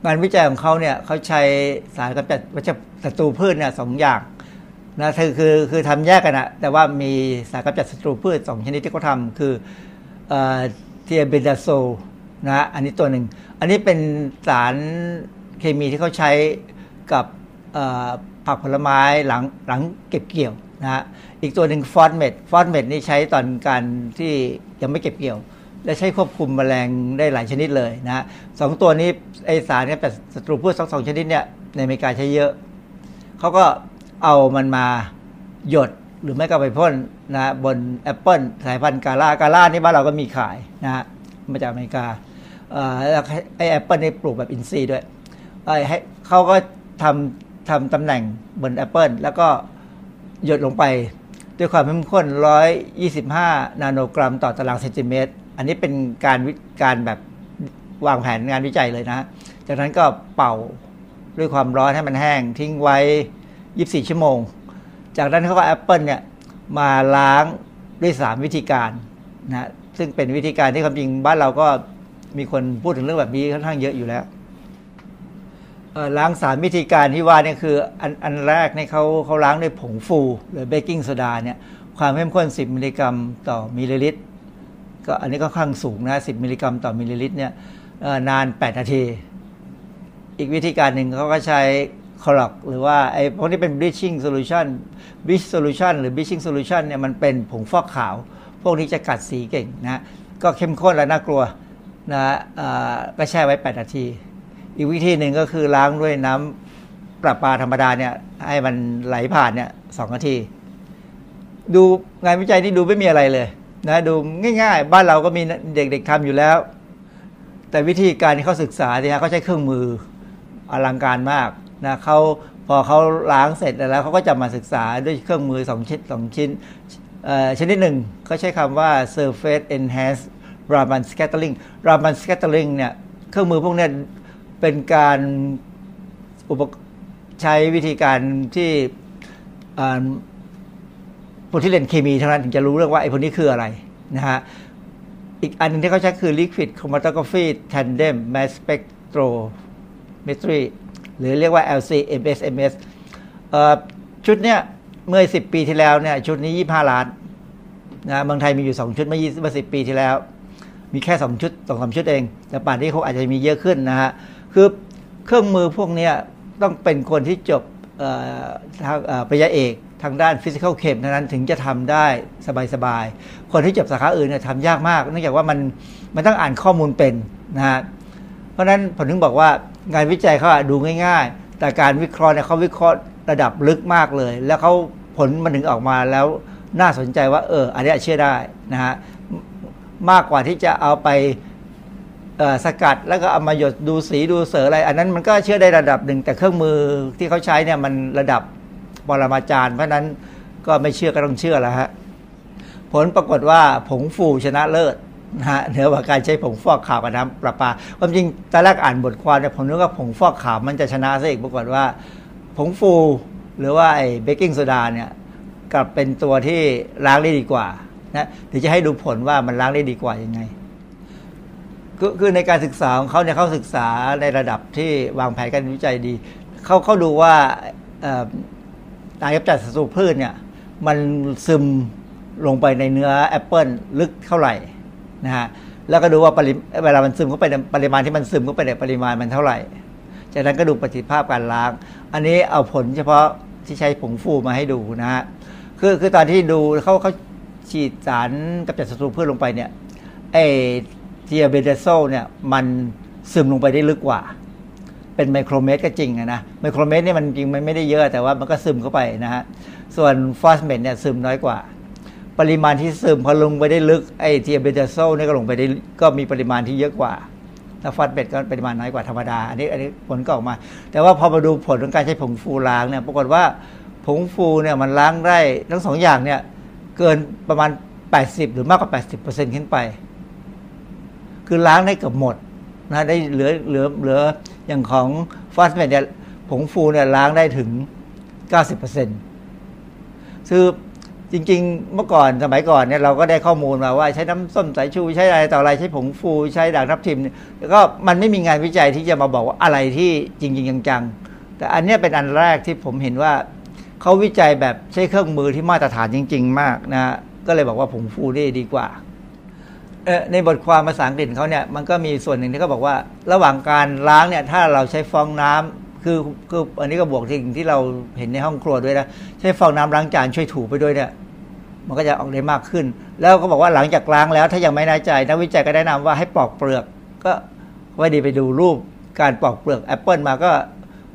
งานวิจัยของเขาเนี่ยเขาใช้สารกำจัดวัชศัตรูพืชเนี่ยสองอย่าง นะคือคือคือทำแยกกันนะแต่ว่ามีสารกำจัดศัตรูพืชสองชนิดที่เขาทำคือ thiabendazole นะอันนี้ตัวหนึ่ง อันนี้เป็นสารเคมีที่เขาใช้กับผักผลไม้หลังหลังเก็บเกี่ยวนะฮะอีกตัวหนึ่ง phosmet phosmet นี่ใช้ตอนการที่ยังไม่เก็บเกี่ยว และใช้ควบคุมแมลงได้หลายชนิดเลยนะฮะสองตัวนี้ไอสารเนี่ยแต่ศัตรูพืชสองสองชนิดเนี่ยในอเมริกาใช้เยอะเขาก็ เอามันมาหยดหรือไม่ก็ไปพ่นนะฮะบนแอปเปิลสายพันธุ์ Gala Gala นี่บ้านเราก็มีขายนะฮะมาจากอเมริกาแล้วไอแอปเปิลนี่ปลูกแบบอินทรีย์ด้วยเอ่อให้เขาก็ทำทำตำแหน่งบนแอปเปิลแล้วก็หยดลงไปด้วยความเข้มข้น 125 นาโนกรัมต่อตารางเซนติเมตร อันนี้เป็นการวิการแบบวางแผนงานวิจัยเลยนะ จากนั้นก็เป่าด้วยความร้อนให้มันแห้งทิ้งไว้ 24 ชั่วโมง จากนั้นเขาก็แอปเปิลเนี่ยมาล้างด้วย 3 วิธีการนะซึ่งเป็นวิธีการที่ความจริงบ้านเราก็มีคนพูดถึงเรื่องแบบนี้ค่อนข้างเยอะอยู่แล้วล้างสารวิธีการที่ว่านี่คืออันอันแรกเนี่ยเขาเขาล้างด้วยผงฟูหรือเบกกิ้งโซดาเนี่ยความเข้มข้น 10 มิลลิกรัมต่อมิลลิลิตรก็อันนี้ก็ค่อนข้างสูงนะ 10 มิลลิกรัมต่อมิลลิลิตรเนี่ยนาน 8 นาที อีกวิธีการหนึ่งเขาก็ใช้ คลอรหรือว่าไอ้พวกนี้เป็น bleaching solution bleach solution หรือ bleaching solution เนี่ยมันเป็นผงฟอกขาว พวกนี้จะกัดสีเก่งนะก็เข้มข้นและน่ากลัวนะอ่อก็แช่ไว้ 8 นาที อีกวิธีหนึ่งก็คือล้างด้วยน้ำประปาธรรมดาเนี่ยให้มันไหลผ่านเนี่ยสองนาที ดูงานวิจัยนี่ดูไม่มีอะไรเลยนะดูง่ายๆ บ้านเราก็มีเด็กๆทำอยู่แล้ว แต่วิธีการที่เขาศึกษาเนี่ยเขาใช้เครื่องมืออลังการมาก นะเขาพอเขาล้างเสร็จแล้วเขาก็จะมาศึกษาด้วยเครื่องมือสองชิ้นสองชิ้นชนิดหนึ่งเขาใช้คำว่า surface enhanced Raman scattering Raman scattering เนี่ยเครื่องมือพวกนี้เป็นการอุปใช้วิธีการที่อ่าผู้ที่เรียนเคมีเท่านั้นถึงจะรู้เรื่องว่าไอ้พวกนี้คืออะไรนะฮะอีกอันหนึงที่เขาใช้คือ liquid chromatography tandem mass spectrometry หรือเรียกว่า LC-MS-MS ชุดเนี้ยเมื่อ 10 ปีที่แล้วเนี่ยชุดนี้ 25 ล้านนะเมืองไทยมีอยู่ 2 ชุดเมื่อ20เมื่อ10 ปีที่แล้ว มีแค่ 2 ชุด2 3ชุดเอง แต่ป่านนี้เขาอาจจะมีเยอะขึ้นนะฮะคือเครื่องมือพวกเนี้ยต้องเป็นคนที่จบเอ่อทางเอ่อปริญญาเอกทางด้านฟิสิก a l เคมเท่านั้นถึงจะทำได้สบายๆ คนที่จบสาขาอื่นเนี่ยทำยากมาก เนื่องจากว่ามันมันต้องอ่านข้อมูลเป็นนะฮะ เพราะฉะนั้นผมถึงบอกว่างานวิจัยเขาดูง่ายๆ แต่การวิเคราะห์เนี่ยเขาวิเคราะห์ระดับลึกมากเลย แล้วเขาผลมันถึงออกมาแล้วน่าสนใจว่า เอออันนี้เชื่อได้นะฮะมากกว่าที่จะเอาไปสกัดแล้วก็เอามาหยดดูสีดูเสืออะไร อันนั้นมันก็เชื่อได้ระดับหนึ่งแต่เครื่องมือที่เขาใช้เนี่ยมันระดับปรมาจารย์ เพราะฉะนั้นก็ไม่เชื่อก็ต้องเชื่อแล้วฮะผลปรากฏว่าผงฟูชนะเลิศ นะฮะเหนือกว่าการใช้ผงฟอกขาวกับน้ำประปาความจริงตอนแรกอ่านบทความเนี่ยผมนึกว่าผงฟอกขาวมันจะชนะซะอีกปรากฏว่า ผงฟูหรือว่าไอ้เบกกิ้งโซดาเนี่ยกลับเป็นตัวที่ล้างได้ดีกว่านะเดี๋ยวจะให้ดูผลว่ามันล้างได้ดีกว่ายังไงคือคือในการศึกษาของเขาเนี่ยเขาศึกษาในระดับที่วางแผนการวิจัยดีเขาเขาดูว่าเอ่อสารกำจัดศัตรูพืชเนี่ยมันซึมลงไปในเนื้อแอปเปิลลึกเท่าไหร่ นะฮะแล้วก็ดูว่าปริเวลามันซึมเข้าไปปริมาณที่มันซึมเข้าไปในปริมาณมันเท่าไหร่ จากนั้นก็ดูประสิทธิภาพการล้าง อันนี้เอาผลเฉพาะที่ใช้ผงฟูมาให้ดูนะฮะคือคือตอนที่ดูเขาเขาฉีดสารกำจัดศัตรูพืชลงไปเนี่ยไอ thiabendazole เนี่ยมันซึมลงไปได้ลึกกว่า เป็นไมโครเมตรก็จริงนะไมโครเมตรนี่มันจริงมันไม่ได้เยอะแต่ว่ามันก็ซึมเข้าไปนะฮะส่วน phosmet เนี่ยซึมน้อยกว่า ปริมาณที่ซึมพอลงไปได้ลึกไอ thiabendazole นี่ก็ลงไปได้ก็มีปริมาณที่เยอะกว่าถ้าฟอสเมตก็ปริมาณน้อยกว่าธรรมดา อันนี้อันนี้ผลก็ออกมา แต่ว่าพอมาดูผลของการใช้ผงฟูล้างเนี่ยปรากฏว่าผงฟูเนี่ยมันล้างได้ทั้งสองอย่างเนี่ยเกินประมาณ 80 หรือมากกว่า 80%ขึ้นไป คือล้างได้เกือบหมดนะได้เหลือเหลือเหลืออย่างของฟอสเมตเนี่ยผงฟูเนี่ยล้างได้ถึง 90%คือ จริง ๆ เมื่อก่อนสมัยก่อนเนี่ยเราก็ได้ข้อมูลมาว่าใช้น้ำส้มสายชูใช้อะไรต่ออะไรใช้ผงฟูใช้ด่างทับทิมแล้วก็มันไม่มีงานวิจัยที่จะมาบอกว่าอะไรที่จริง ๆ จังๆ แต่อันนี้เป็นอันแรกที่ผมเห็นว่าเขาวิจัยแบบใช้เครื่องมือที่มาตรฐานจริง ๆ มากนะก็เลยบอกว่าผงฟูนี่ดีกว่าเออในบทความภาษาอังกฤษเขาเนี่ยมันก็มีส่วนหนึ่งที่เขาบอกว่า ระหว่างการล้างเนี่ยถ้าเราใช้ฟองน้ำคือคืออันนี้ก็บวกสิ่งที่เราเห็นในห้องครัวด้วยนะใช้ฟองน้ำล้างจานช่วยถูไปด้วยเนี่ย มันก็จะออกได้มากขึ้น แล้วก็บอกว่าหลังจากล้างแล้วถ้ายังไม่แน่ใจนักวิจัยก็แนะนำว่าให้ปอกเปลือก ก็ไว้ดีไปดูรูปการปอกเปลือกแอปเปิลมาก็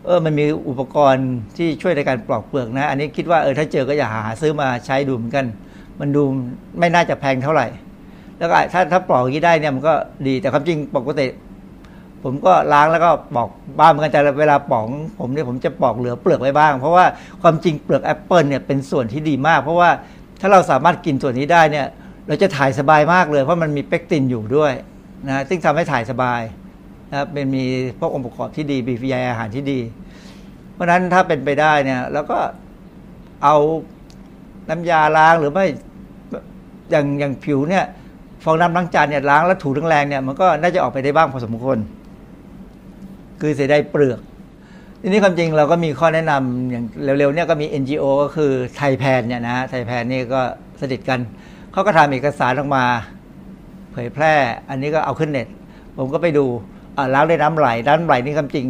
เออมันมีอุปกรณ์ที่ช่วยในการปลอกเปลือกนะ อันนี้คิดว่าเออถ้าเจอก็อย่าหาซื้อมาใช้ดูเหมือนกัน มันดูไม่น่าจะแพงเท่าไหร่ แล้วก็ถ้าถ้าปลอกอย่างนี้ได้เนี่ยมันก็ดีแต่ความจริงปกติ ผมก็ล้างแล้วก็ปอกบ้างเหมือนกันแต่เวลาปอกผมเนี่ยผมจะปอกเหลือเปลือกไว้บ้าง เพราะว่าความจริงเปลือกแอปเปิลเนี่ยเป็นส่วนที่ดีมาก เพราะว่า ถ้าเราสามารถกินส่วนนี้ได้เนี่ยเราจะถ่ายสบายมากเลย เพราะมันมีเปกตินอยู่ด้วยนะซึ่งทำให้ถ่ายสบายนะเป็นมีพวกองค์ประกอบที่ดีมีวิทยอาหารที่ดี เพราะฉะนั้นถ้าเป็นไปได้เนี่ยแล้วก็เอาน้ำยาล้างหรือไม่อย่างอย่างผิวเนี่ยฟองน้ำล้างจานเนี่ยล้างแล้วถูแรงๆเนี่ยมันก็น่าจะออกไปได้บ้างพอสมควร คือเสียดายเปลือก ทีนี้ความจริงเราก็มีข้อแนะนำอย่างเร็วๆเนี่ยก็มี NGO ก็คือไทยแพนเนี่ยนะไทยแพนนี่ก็สนิทกัน เขาก็ทำเอกสารออกมา เผยแพร่ อันนี้ก็เอาขึ้นเน็ต ผมก็ไปดูอ่าล้างด้วยน้ำไหลน้ำไหลนี่ความจริง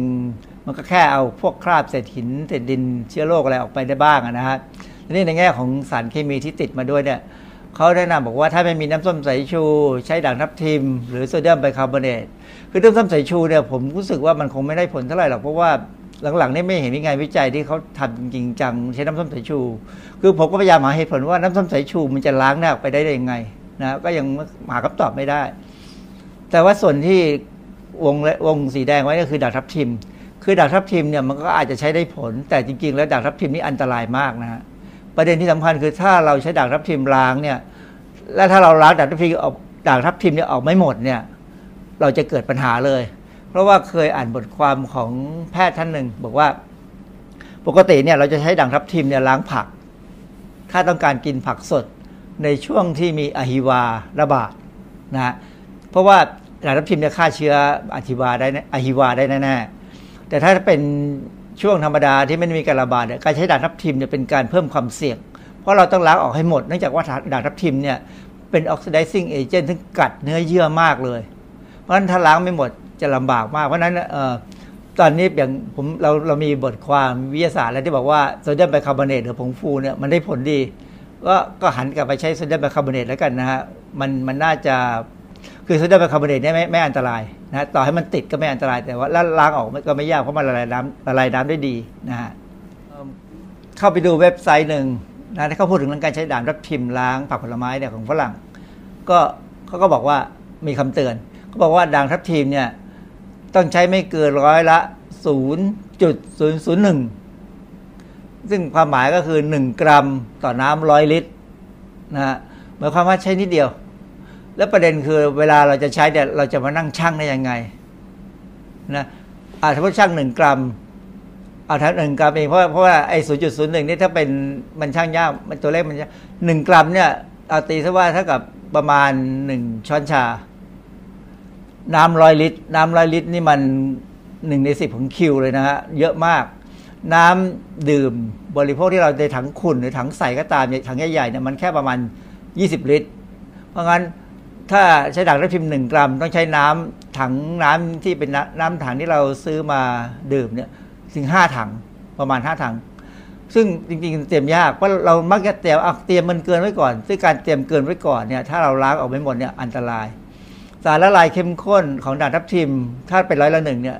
มันก็แค่เอาพวกคราบเศษหินเศษดินเชื้อโรคอะไรออกไปได้บ้างนะฮะทีนี้ในแง่ของสารเคมีที่ติดมาด้วยเนี่ยเขาแนะนำบอกว่าถ้าไม่มีน้ำส้มสายชู ใช้ด่างทับทิม หรือโซเดียมไบคาร์บอเนตคือน้ำส้มสายชูเนี่ยผมรู้สึกว่ามันคงไม่ได้ผลเท่าไหร่หรอกเพราะว่า หลังๆนี่ไม่เห็นมีงานวิจัยที่เขาทำจริงจังใช้น้ำส้มสายชู คือผมก็พยายามหาเหตุผลว่าน้ำส้มสายชูมันจะล้างหน้าออกไปได้ยังไงนะก็ยังหาคำตอบไม่ได้ แต่ว่าส่วนที่วงวงสีแดงไว้ก็คือด่างทับทิม คือด่างทับทิมเนี่ยมันก็อาจจะใช้ได้ผล แต่จริง ๆ แล้วด่างทับทิมนี่อันตรายมากนะฮะประเด็นที่สำคัญคือถ้าเราใช้ด่างทับทิมล้างเนี่ย แล้วถ้าเราล้างด่างทับทิมออกด่างทับทิมเนี่ยออกไม่หมดเนี่ย เราจะเกิดปัญหาเลย ราะว่าเคยอ่านบทความของแพทย์ท่านหนึ่ง บอกว่าปกติเนี่ยเราจะใช้ด่างทับทิมเนี่ยล้างผัก ถ้าต้องการกินผักสดในช่วงที่มีอะฮิวาระบาดนะฮะเพราะว่าด่างทับทิมเนี่ยฆ่าเชื้ออะฮิวาได้แน่อะฮิวาได้แน่ๆแต่ถ้าเป็นช่วงธรรมดาที่ไม่มีการระบาดเนี่ยการใช้ด่างทับทิมเนี่ยเป็นการเพิ่มความเสี่ยง เพราะเราต้องล้างออกให้หมดเนื่องจากว่าด่างทับทิมเนี่ยเป็น oxidizing agent ที่กัดเนื้อเยื่อมากเลย เพราะฉะนั้นถ้าล้างไม่หมด จะลำบากมาก เพราะนั้นเออตอนนี้อย่างผมเราเรามีบทความวิทยาศาสตร์แล้วที่บอกว่าโซเดียมไบคาร์บอเนตหรือผงฟูเนี่ยมันได้ผลดี ก็ก็หันกลับไปใช้โซเดียมไบคาร์บอเนตแล้วกันนะฮะมันมันน่าจะคือโซเดียมไบคาร์บอเนตเนี่ยไม่ไม่อันตรายนะต่อให้มันติดก็ไม่อันตรายแต่ว่าล้างออกก็ไม่ยากเพราะมันละลายน้ำละลายน้ำได้ดีนะฮะเข้าไปดูเว็บไซต์หนึ่งนะที่เขาพูดถึงเรื่องการใช้ด่างทับทิมล้างผักผลไม้เนี่ยของฝรั่ง ก็เขาก็บอกว่ามีคำเตือนเขาบอกว่าด่างทับทิมเนี่ย ต้องใช้ไม่เกินร้อยละ 0.001 ซึ่งความหมายก็คือ 1 กรัมต่อน้ำร้อยลิตรนะฮะหมายความว่าใช้นิดเดียว แล้วประเด็นคือเวลาเราจะใช้เนี่ยเราจะมานั่งชั่งได้ยังไงนะอาถ้าพูดชั่งหนึ่งกรัมเอาทั้งหนึ่งกรัมเองเพราะเพราะว่าไอ้ศูนย์จุดศูนย์หนึ่งนี่ถ้าเป็นมันช่างยากมันตัวเลขมันหนึ่งกรัมเนี่ยเอาตีซะว่าเท่ากับประมาณหนึ่งช้อนชา น้ำร้อยลิตร น้ำร้อยลิตรนี่มันหนึ่งในสิบของคิวเลยนะฮะเยอะมาก น้ำดื่มบริโภคที่เราในถังขุ่นหรือถังใสก็ตามถังใหญ่ๆเนี่ยมันแค่ประมาณ 20 ลิตร เพราะงั้นถ้าใช้ด่างทับทิมหนึ่งกรัม ต้องใช้น้ำถังน้ำที่เป็นน้ำถังที่เราซื้อมาดื่มเนี่ยถึงห้าถังประมาณห้าถังซึ่งจริงๆเตรียมยากเพราะเรามักจะเตรียมอะเตรียมมันเกินไว้ก่อนซึ่งการเตรียมเกินไว้ก่อนเนี่ยถ้าเราล้างออกไม่หมดเนี่ยอันตราย สารละลายเข้มข้นของด่างทับทิม ถ้าเป็นร้อยละหนึ่งเนี่ย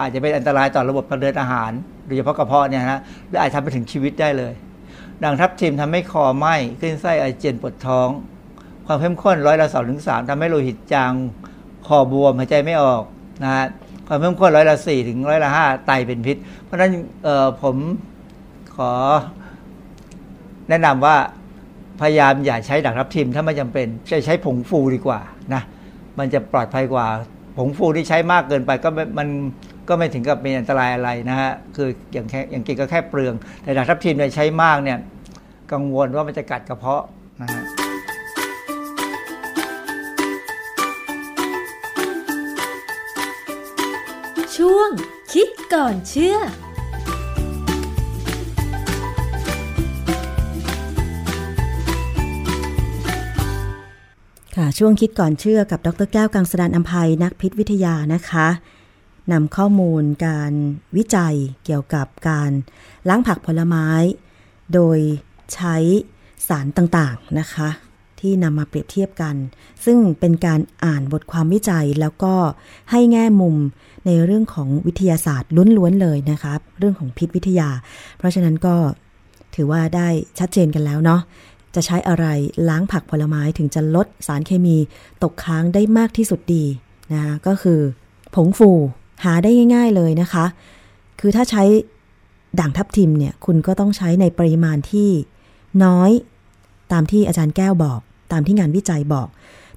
อาจจะเป็นอันตรายต่อระบบทางเดินอาหารโดยเฉพาะกระเพาะเนี่ยนะหรือาจทำไปถึงชีวิตได้เลยด่างทับทิมทำให้คอไหม้ขึ้นไส้อาเจียนปวดท้อง ความเข้มข้นร้อยละสองถึงสามทำให้โลหิตจางคอบวมหายใจไม่ออกนะฮะความเข้มข้นร้อยละสี่ถึงร้อยละห้าไตเป็นพิษ เพราะฉะนั้นเออผมขอแนะนำว่าพยายามอย่าใช้ด่างทับทิมถ้าไม่จำเป็นจะใช้ผงฟูดีกว่านะ มันจะปลอดภัยกว่า ผงฟูที่ใช้มากเกินไปก็มันก็ไม่ถึงกับเป็นอันตรายอะไรนะฮะ คืออย่างแค่อย่างกินก็แค่เปลือง แต่ดางทับทิมเนี่ยใช้มากเนี่ยกังวลว่ามันจะกัดกระเพาะนะฮะช่วงคิดก่อนเชื่อ ค่ะช่วงคิดก่อนเชื่อกับดรแก้วกังสดานอัมภัยนักพิษวิทยานะคะนำข้อมูลการวิจัยเกี่ยวกับการล้างผักผลไม้ โดยใช้สารต่างๆนะคะ ที่นำมาเปรียบเทียบกัน ซึ่งเป็นการอ่านบทความวิจัยแล้วก็ให้แง่มุมในเรื่องของวิทยาศาสตร์ล้วนๆเลยนะคะเรื่องของพิษวิทยา เพราะฉะนั้นก็ถือว่าได้ชัดเจนกันแล้วเนาะ จะใช้อะไรล้างผักผลไม้ถึงจะลดสารเคมีตกค้างได้มากที่สุดดีนะคะก็คือผงฟูหาได้ง่าย ๆเลยนะคะ คือถ้าใช้ด่างทับทิมเนี่ยคุณก็ต้องใช้ในปริมาณที่น้อยตามที่อาจารย์แก้วบอก ตามที่งานวิจัยบอก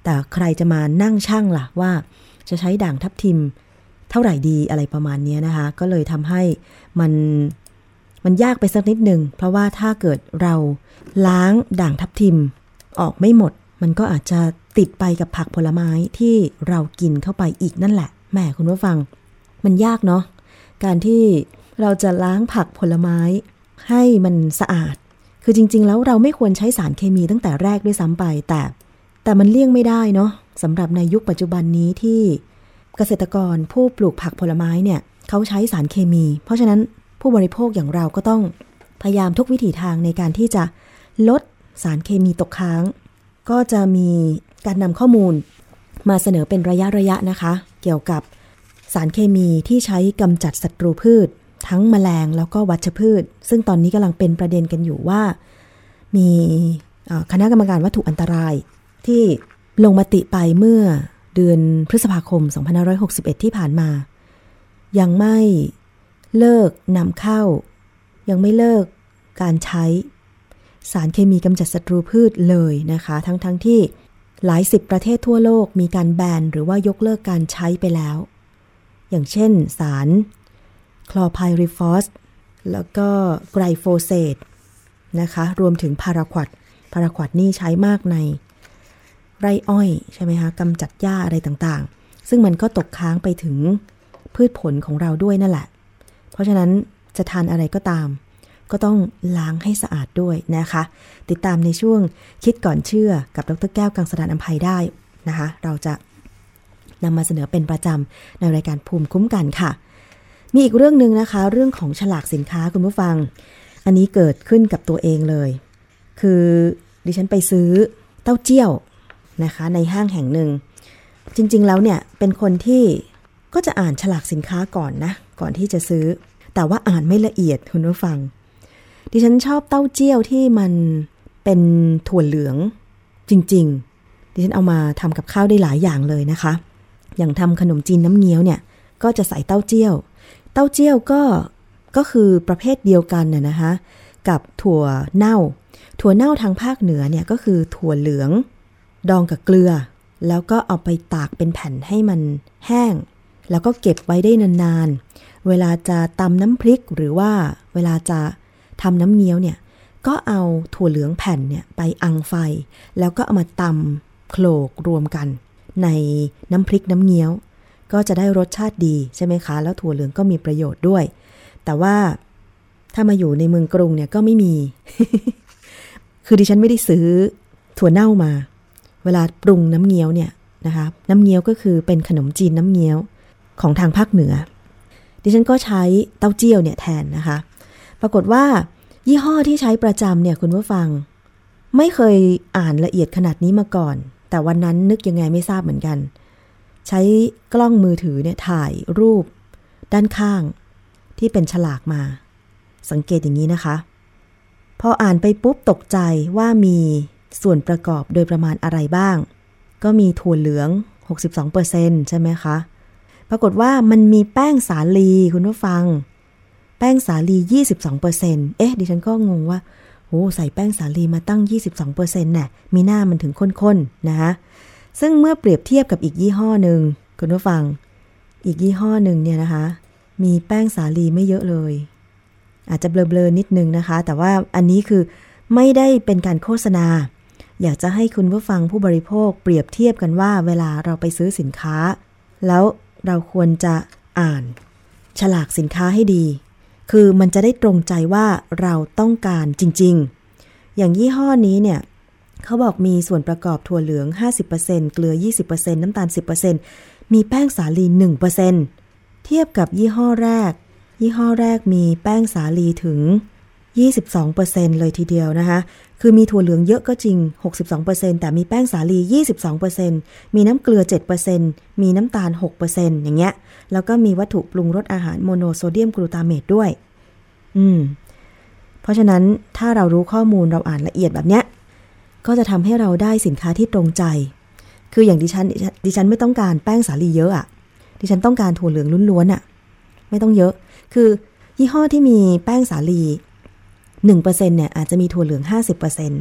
แต่ใครจะมานั่งช่างล่ะว่า จะใช้ด่างทับทิม เท่าไหร่ดีอะไรประมาณนี้นะคะ ก็เลยทำให้มันมันยากไปสักนิดหนึ่งเพราะว่าถ้าเกิดเรา ล้างด่างทับทิม ออกไม่หมด มันก็อาจจะติดไปกับผักผลไม้ที่เรากินเข้าไปอีกนั่นแหละแหมคุณผู้ฟัง มันยากเนาะการที่เราจะล้างผักผลไม้ ให้มันสะอาด คือจริง ๆ แล้วเราไม่ควรใช้สารเคมีตั้งแต่แรกด้วยซ้ำไปแต่ แต่มันเลี่ยงไม่ได้เนาะสำหรับในยุคปัจจุบันนี้ที่เกษตรกรผู้ปลูกผักผลไม้เนี่ยเขาใช้สารเคมี เพราะฉะนั้นผู้บริโภคอย่างเราก็ต้องพยายามทุกวิถีทางในการที่จะ ลดสารเคมีตกค้าง ก็จะมีการนำข้อมูลมาเสนอเป็นระยะระยะนะคะ เกี่ยวกับสารเคมีที่ใช้กำจัดศัตรูพืช ทั้งแมลงแล้วก็วัชพืช ซึ่งตอนนี้กำลังเป็นประเด็นกันอยู่ว่า มีคณะกรรมการวัตถุอันตราย ที่ลงมติไปเมื่อเดือนพฤษภาคม 2561 ที่ผ่านมา ยังไม่เลิกนำเข้า ยังไม่เลิกการใช้ สารเคมีกำจัดศัตรูพืชเลยนะคะ ทั้งๆทที่หลายสิบประเทศทั่วโลกมีการแบนหรือว่ายกเลิกการใช้ไปแล้ว อย่างเช่นสารคลอไพริฟอสแล้วก็ไกรโฟเซตนะคะ รวมถึงพาราควดพาราควดนี่ใช้มากใน ไรอ้อยใช่ไหมคะกำจัดหญ้าอะไรต่างๆ ซึ่งมันก็ตกค้างไปถึงพืชผลของเราด้วยนั่นแหละ เพราะฉะนั้นจะทานอะไรก็ตาม ก็ต้องล้างให้สะอาดด้วยนะคะ ติดตามในช่วงคิดก่อนเชื่อกับดรแก้วกังสดานอภัยได้นะคะ เราจะนำมาเสนอเป็นประจำในรายการภูมิคุ้มกันค่ะ มีอีกเรื่องหนึ่งนะคะ เรื่องของฉลากสินค้าคุณผู้ฟัง อันนี้เกิดขึ้นกับตัวเองเลย คือดิฉันไปซื้อเต้าเจี้ยวนะคะ ในห้างแห่งหนึ่ง จริงๆแล้วเนี่ยเป็นคนที่ก็จะอ่านฉลากสินค้าก่อนนะ ก่อนที่จะซื้อ แต่ว่าอ่านไม่ละเอียดคุณผู้ฟัง ดิฉันชอบเต้าเจี้ยวที่มันเป็นถั่วเหลืองจริง ๆ ดิฉันเอามาทำกับข้าวได้หลายอย่างเลยนะคะ อย่างทำขนมจีนน้ำเงี้ยวเนี่ย ก็จะใส่เต้าเจี้ยว เต้าเจี้ยวก็ก็คือประเภทเดียวกันน่ะนะคะ กับถั่วเน่า ถั่วเน่าทางภาคเหนือเนี่ยก็คือถั่วเหลือง ดองกับเกลือ แล้วก็เอาไปตากเป็นแผ่นให้มันแห้ง แล้วก็เก็บไว้ได้นานๆ เวลาจะตำน้ำพริกหรือว่าเวลาจะ ทำน้ำเงี้ยวเนี่ยก็เอาถั่วเหลืองแผ่นเนี่ยไปอังไฟ แล้วก็เอามาตำโขลกรวมกัน ในน้ำพริกน้ำเงี้ยว ก็จะได้รสชาติดีใช่ไหมคะ แล้วถั่วเหลืองก็มีประโยชน์ด้วย แต่ว่าถ้ามาอยู่ในเมืองกรุงเนี่ยก็ไม่มี คือดิฉันไม่ได้ซื้อถั่วเน่ามา เวลาปรุงน้ำเงี้ยวเนี่ยนะคะน้ำเงี้ยวก็คือเป็นขนมจีนน้ำเงี้ยวของทางภาคเหนือ ดิฉันก็ใช้เต้าเจี้ยวเนี่ยแทนนะคะ ปรากฏว่า ยี่ห้อที่ใช้ประจำเนี่ยคุณผู้ฟัง ไม่เคยอ่านละเอียดขนาดนี้มาก่อน แต่วันนั้นนึกยังไงไม่ทราบเหมือนกัน ใช้กล้องมือถือเนี่ยถ่ายรูป ด้านข้างที่เป็นฉลากมา สังเกตอย่างนี้นะคะ พออ่านไปปุ๊บตกใจว่ามีส่วนประกอบโดยประมาณอะไรบ้าง ก็มีถั่วเหลือง 62%ใช่ไหมคะ ปรากฏว่ามันมีแป้งสาลีคุณผู้ฟัง แป้งสาลี 22%เอ๊ะ ดิฉันก็งงว่าโอ้ใส่แป้งสาลีมาตั้ง 22%น่ะ มีหน้ามันถึงข้นๆ นะคะซึ่งเมื่อเปรียบเทียบกับอีกยี่ห้อหนึ่งคุณผู้ฟัง อีกยี่ห้อหนึ่งเนี่ยนะคะ มีแป้งสาลีไม่เยอะเลย อาจจะเบลอๆ นิดนึงนะคะ แต่ว่าอันนี้คือไม่ได้เป็นการโฆษณา อยากจะให้คุณผู้ฟังผู้บริโภคเปรียบเทียบกันว่าเวลาเราไปซื้อสินค้า แล้วเราควรจะอ่าน ฉลากสินค้าให้ดี คือมันจะได้ตรงใจว่าเราต้องการจริง ๆ อย่างยี่ห้อนี้เนี่ยเขาบอกมีส่วนประกอบถั่วเหลือง 50%เกลือ 20%น้ำตาล 10%มีแป้งสาลี 1%เทียบกับยี่ห้อแรก ยี่ห้อแรกมีแป้งสาลีถึง 22%เลยทีเดียวนะคะ คือมีถั่วเหลืองเยอะก็จริง 62%แต่มีแป้งสาลี 22%มีน้ำเกลือ 7%มีน้ำตาล 6%อย่างเงี้ย แล้วก็มีวัตถุปรุงรสอาหารโมโนโซเดียมกลูตาเมตด้วย อืม เพราะฉะนั้นถ้าเรารู้ข้อมูลเราอ่านละเอียดแบบเนี้ย ก็จะทำให้เราได้สินค้าที่ตรงใจ คืออย่างดิฉัน ดิฉันไม่ต้องการแป้งสาลีเยอะอะดิฉันต้องการถั่วเหลืองล้วนๆอะไม่ต้องเยอะ คือยี่ห้อที่มีแป้งสาลี 1%เนี่ยอาจจะมีถั่วเหลือง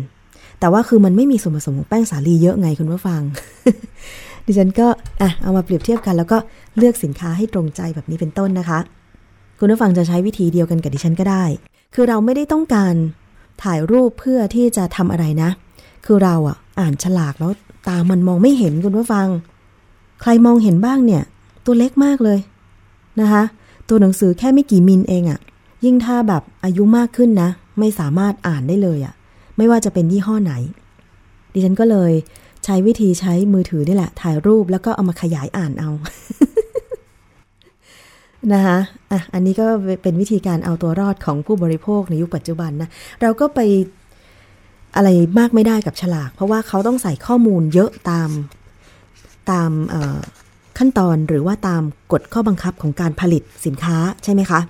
50%แต่ว่าคือมันไม่มีส่วนผสมของแป้งสาลีเยอะไงคุณผู้ฟัง ดิฉันก็อะเอามาเปรียบเทียบกัน แล้วก็เลือกสินค้าให้ตรงใจแบบนี้เป็นต้นนะคะ คุณผู้ฟังจะใช้วิธีเดียวกันกับดิฉันก็ได้ คือเราไม่ได้ต้องการถ่ายรูปเพื่อที่จะทำอะไรนะ คือเราอะอ่านฉลากแล้วตามันมองไม่เห็นคุณผู้ฟัง ใครมองเห็นบ้างเนี่ย ตัวเล็กมากเลยนะคะ ตัวหนังสือแค่ไม่กี่มิลเองอะ่ะ ยิ่งถ้าแบบอายุมากขึ้นนะ ไม่สามารถอ่านได้เลยอะ่ะไม่ว่าจะเป็นยี่ห้อไหน ดิฉันก็เลยใช้วิธีใช้มือถือนี่แหละ ถ่ายรูปแล้วก็เอามาขยายอ่านเอานะคะอะ อันนี้ก็เป็นวิธีการเอาตัวรอดของผู้บริโภคในยุคปัจจุบันนะ เราก็ไปอะไรมากไม่ได้กับฉลาก เพราะว่าเขาต้องใส่ข้อมูลเยอะตามตามขั้นตอนหรือว่าตามกฎข้อบังคับของการผลิตสินค้าใช่ไหมคะ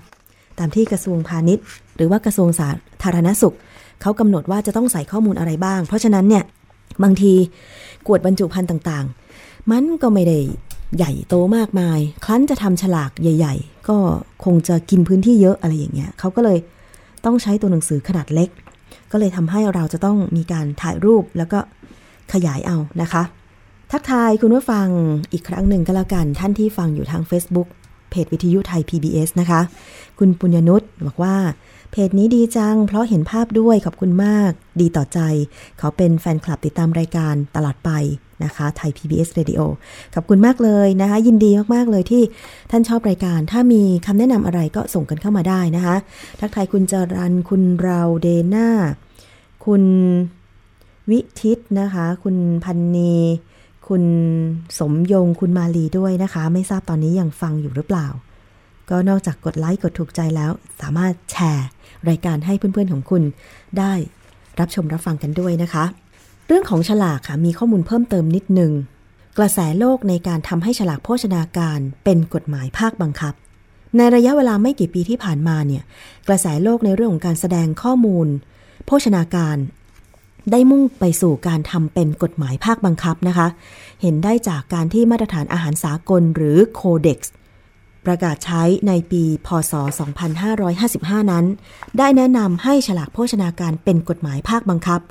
ตามที่กระทรวงพาณิชย์ หรือว่ากระทรวงสา ธารณสุข เขากำหนดว่าจะต้องใส่ข้อมูลอะไรบ้าง เพราะฉะนั้นเนี่ยบางทีกวดบรรจุภัณฑ์ต่างๆ มันก็ไม่ได้ใหญ่โตมากมายครั้นจะทำฉลากใหญ่ ๆ ก็คงจะกินพื้นที่เยอะอะไรอย่างเงี้ยเขาก็เลยต้องใช้ตัวหนังสือขนาดเล็ก ก็เลยทำให้เราจะต้องมีการถ่ายรูปแล้วก็ขยายเอานะคะ ทักทายคุณผู้ฟังอีกครั้งหนึ่งก็แล้วกันท่านที่ฟังอยู่ทาง Facebook เพจวิทยุไทย PBS นะคะ คุณปุญญนุชบอกว่า เพจนี้ดีจัง เพราะเห็นภาพด้วยขอบคุณมาก ดีต่อใจ เขาเป็นแฟนคลับติดตามรายการตลอดไปนะคะไทย PBS Radio ขอบคุณมากเลยนะคะ ยินดีมาก ๆ เลยที่ท่านชอบรายการ ถ้ามีคำแนะนำอะไรก็ส่งกันเข้ามาได้นะคะ ทักทายคุณจรันคุณเราเดน่า คุณวิทิตนะคะ คุณพันนี คุณสมยงคุณมาลีด้วยนะคะ ไม่ทราบตอนนี้ยังฟังอยู่หรือเปล่า ก็นอกจากกดไลค์กดถูกใจแล้ว สามารถแชร์รายการให้เพื่อนๆของคุณได้รับชมรับฟังกันด้วยนะคะ เรื่องของฉลากค่ะมีข้อมูลเพิ่มเติมนิดนึง กระแสโลกในการทำให้ฉลากโภชนาการเป็นกฎหมายภาคบังคับ ในระยะเวลาไม่กี่ปีที่ผ่านมาเนี่ย กระแสโลกในเรื่องของการแสดงข้อมูล โภชนาการ ได้มุ่งไปสู่การทำเป็นกฎหมายภาคบังคับนะคะ เห็นได้จากการที่มาตรฐานอาหารสากลหรือโคเด็กซ์ประกาศใช้ในปี พศ 2555 นั้น ได้แนะนำให้ฉลากโภชนาการเป็นกฎหมายภาคบังคับ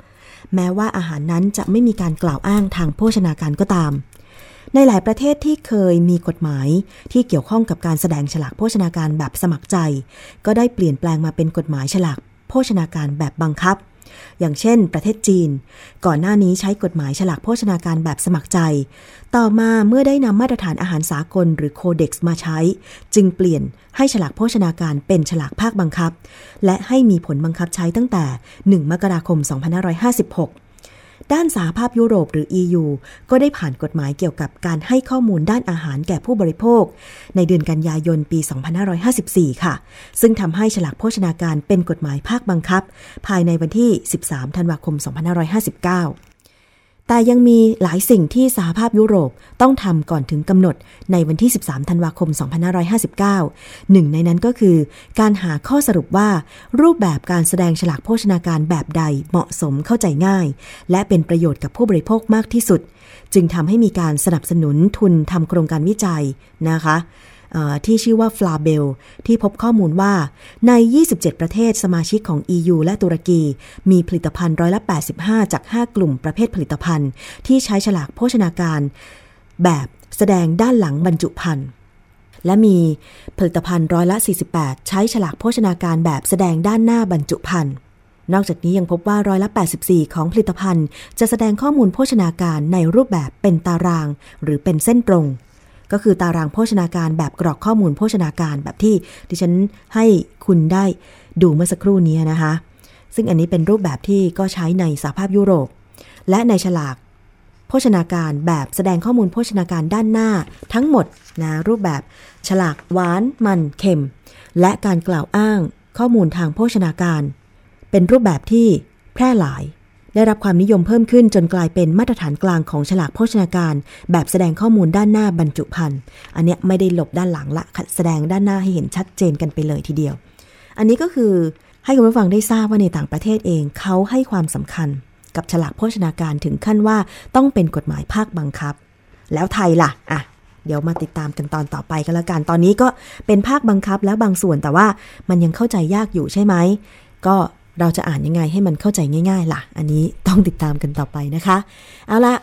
แม้ว่าอาหารนั้นจะไม่มีการกล่าวอ้างทางโภชนาการก็ตาม ในหลายประเทศที่เคยมีกฎหมายที่เกี่ยวข้องกับการแสดงฉลากโภชนาการแบบสมัครใจ ก็ได้เปลี่ยนแปลงมาเป็นกฎหมายฉลากโภชนาการแบบบังคับ อย่างเช่น ประเทศจีน ก่อนหน้านี้ใช้กฎหมายฉลากโภชนาการแบบสมัครใจ ต่อมาเมื่อได้นำมาตรฐานอาหารสากลหรือโคเด็กซ์มาใช้ จึงเปลี่ยนให้ฉลากโภชนาการเป็นฉลากภาคบังคับ และให้มีผลบังคับใช้ตั้งแต่ 1 มกราคม 2556 ด้านสหภาพยุโรปหรือ EU ก็ได้ผ่านกฎหมายเกี่ยวกับการให้ข้อมูลด้านอาหารแก่ผู้บริโภค ในเดือนกันยายนปี 2554 ค่ะ ซึ่งทำให้ฉลากโภชนาการเป็นกฎหมายภาคบังคับ ภายในวันที่ 13 ธันวาคม 2559 แต่ยังมีหลายสิ่งที่สหภาพยุโรปต้องทำก่อนถึงกำหนดในวันที่ 13 ธันวาคม 2559 หนึ่งในนั้นก็คือ การหาข้อสรุปว่า รูปแบบการแสดงฉลากโภชนาการแบบใดเหมาะสมเข้าใจง่าย และเป็นประโยชน์กับผู้บริโภคมากที่สุด จึงทำให้มีการสนับสนุนทุนทำโครงการวิจัยนะคะ ที่ชื่อว่าฟลาเบล ที่พบข้อมูลว่าใน 27 ประเทศสมาชิกของ EU และตุรกี มีผลิตภัณฑ์ร้อยละ 85 จาก 5 กลุ่มประเภทผลิตภัณฑ์ ที่ใช้ฉลากโภชนาการ แบบแสดงด้านหลังบรรจุภัณฑ์และมีผลิตภัณฑ์ร้อยละ 48 ใช้ฉลากโภชนาการแบบแสดงด้านหน้าบรรจุภัณฑ์นอกจากนี้ยังพบว่าร้อยละ 84 ของผลิตภัณฑ์ จะแสดงข้อมูลโภชนาการในรูปแบบเป็นตาราง หรือเป็นเส้นตรง ก็คือตารางโภชนาการแบบกรอกข้อมูลโภชนาการแบบที่ดิฉันให้คุณได้ดูเมื่อสักครู่นี้นะคะ ซึ่งอันนี้เป็นรูปแบบที่ก็ใช้ในสหภาพยุโรป และในฉลากโภชนาการแบบแสดงข้อมูลโภชนาการด้านหน้าทั้งหมดนะรูปแบบฉลากหวานมันเค็ม และการกล่าวอ้างข้อมูลทางโภชนาการ เป็นรูปแบบที่แพร่หลาย ได้รับความนิยมเพิ่มขึ้นจนกลายเป็นมาตรฐานกลางของฉลากโภชนาการ แบบแสดงข้อมูลด้านหน้าบรรจุภัณฑ์อันเนี้ยไม่ได้หลบด้านหลังละแสดงด้านหน้าให้เห็นชัดเจนกันไปเลยทีเดียว อันนี้ก็คือให้คุณผู้ฟังได้ทราบว่าในต่างประเทศเองเขาให้ความสำคัญ กับฉลากโภชนาการถึงขั้นว่าต้องเป็นกฎหมายภาคบังคับ แล้วไทยล่ะอะเดี๋ยวมาติดตามกันตอนต่อไปก็แล้วกัน ตอนนี้ก็เป็นภาคบังคับแล้วบางส่วนแต่ว่ามันยังเข้าใจยากอยู่ใช่ไหม ก็ เราจะอ่านยังไงให้มันเข้าใจง่าย ๆ ล่ะ อันนี้ต้องติดตามกันต่อไปนะคะ เอาละ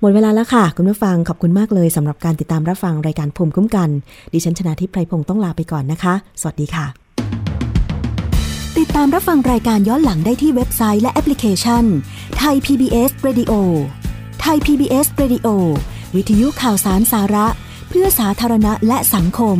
หมดเวลาแล้วค่ะ คุณผู้ฟังขอบคุณมากเลยสำหรับการติดตามรับฟังรายการภูมิคุ้มกัน ดิฉันชนะทิพไพรพงศ์ต้องลาไปก่อนนะคะ สวัสดีค่ะ ติดตามรับฟังรายการย้อนหลังได้ที่เว็บไซต์และแอปพลิเคชันไทย PBS Radio ไทย PBS Radio วิทยุข่าวสารสาระ เพื่อสาธารณะและสังคม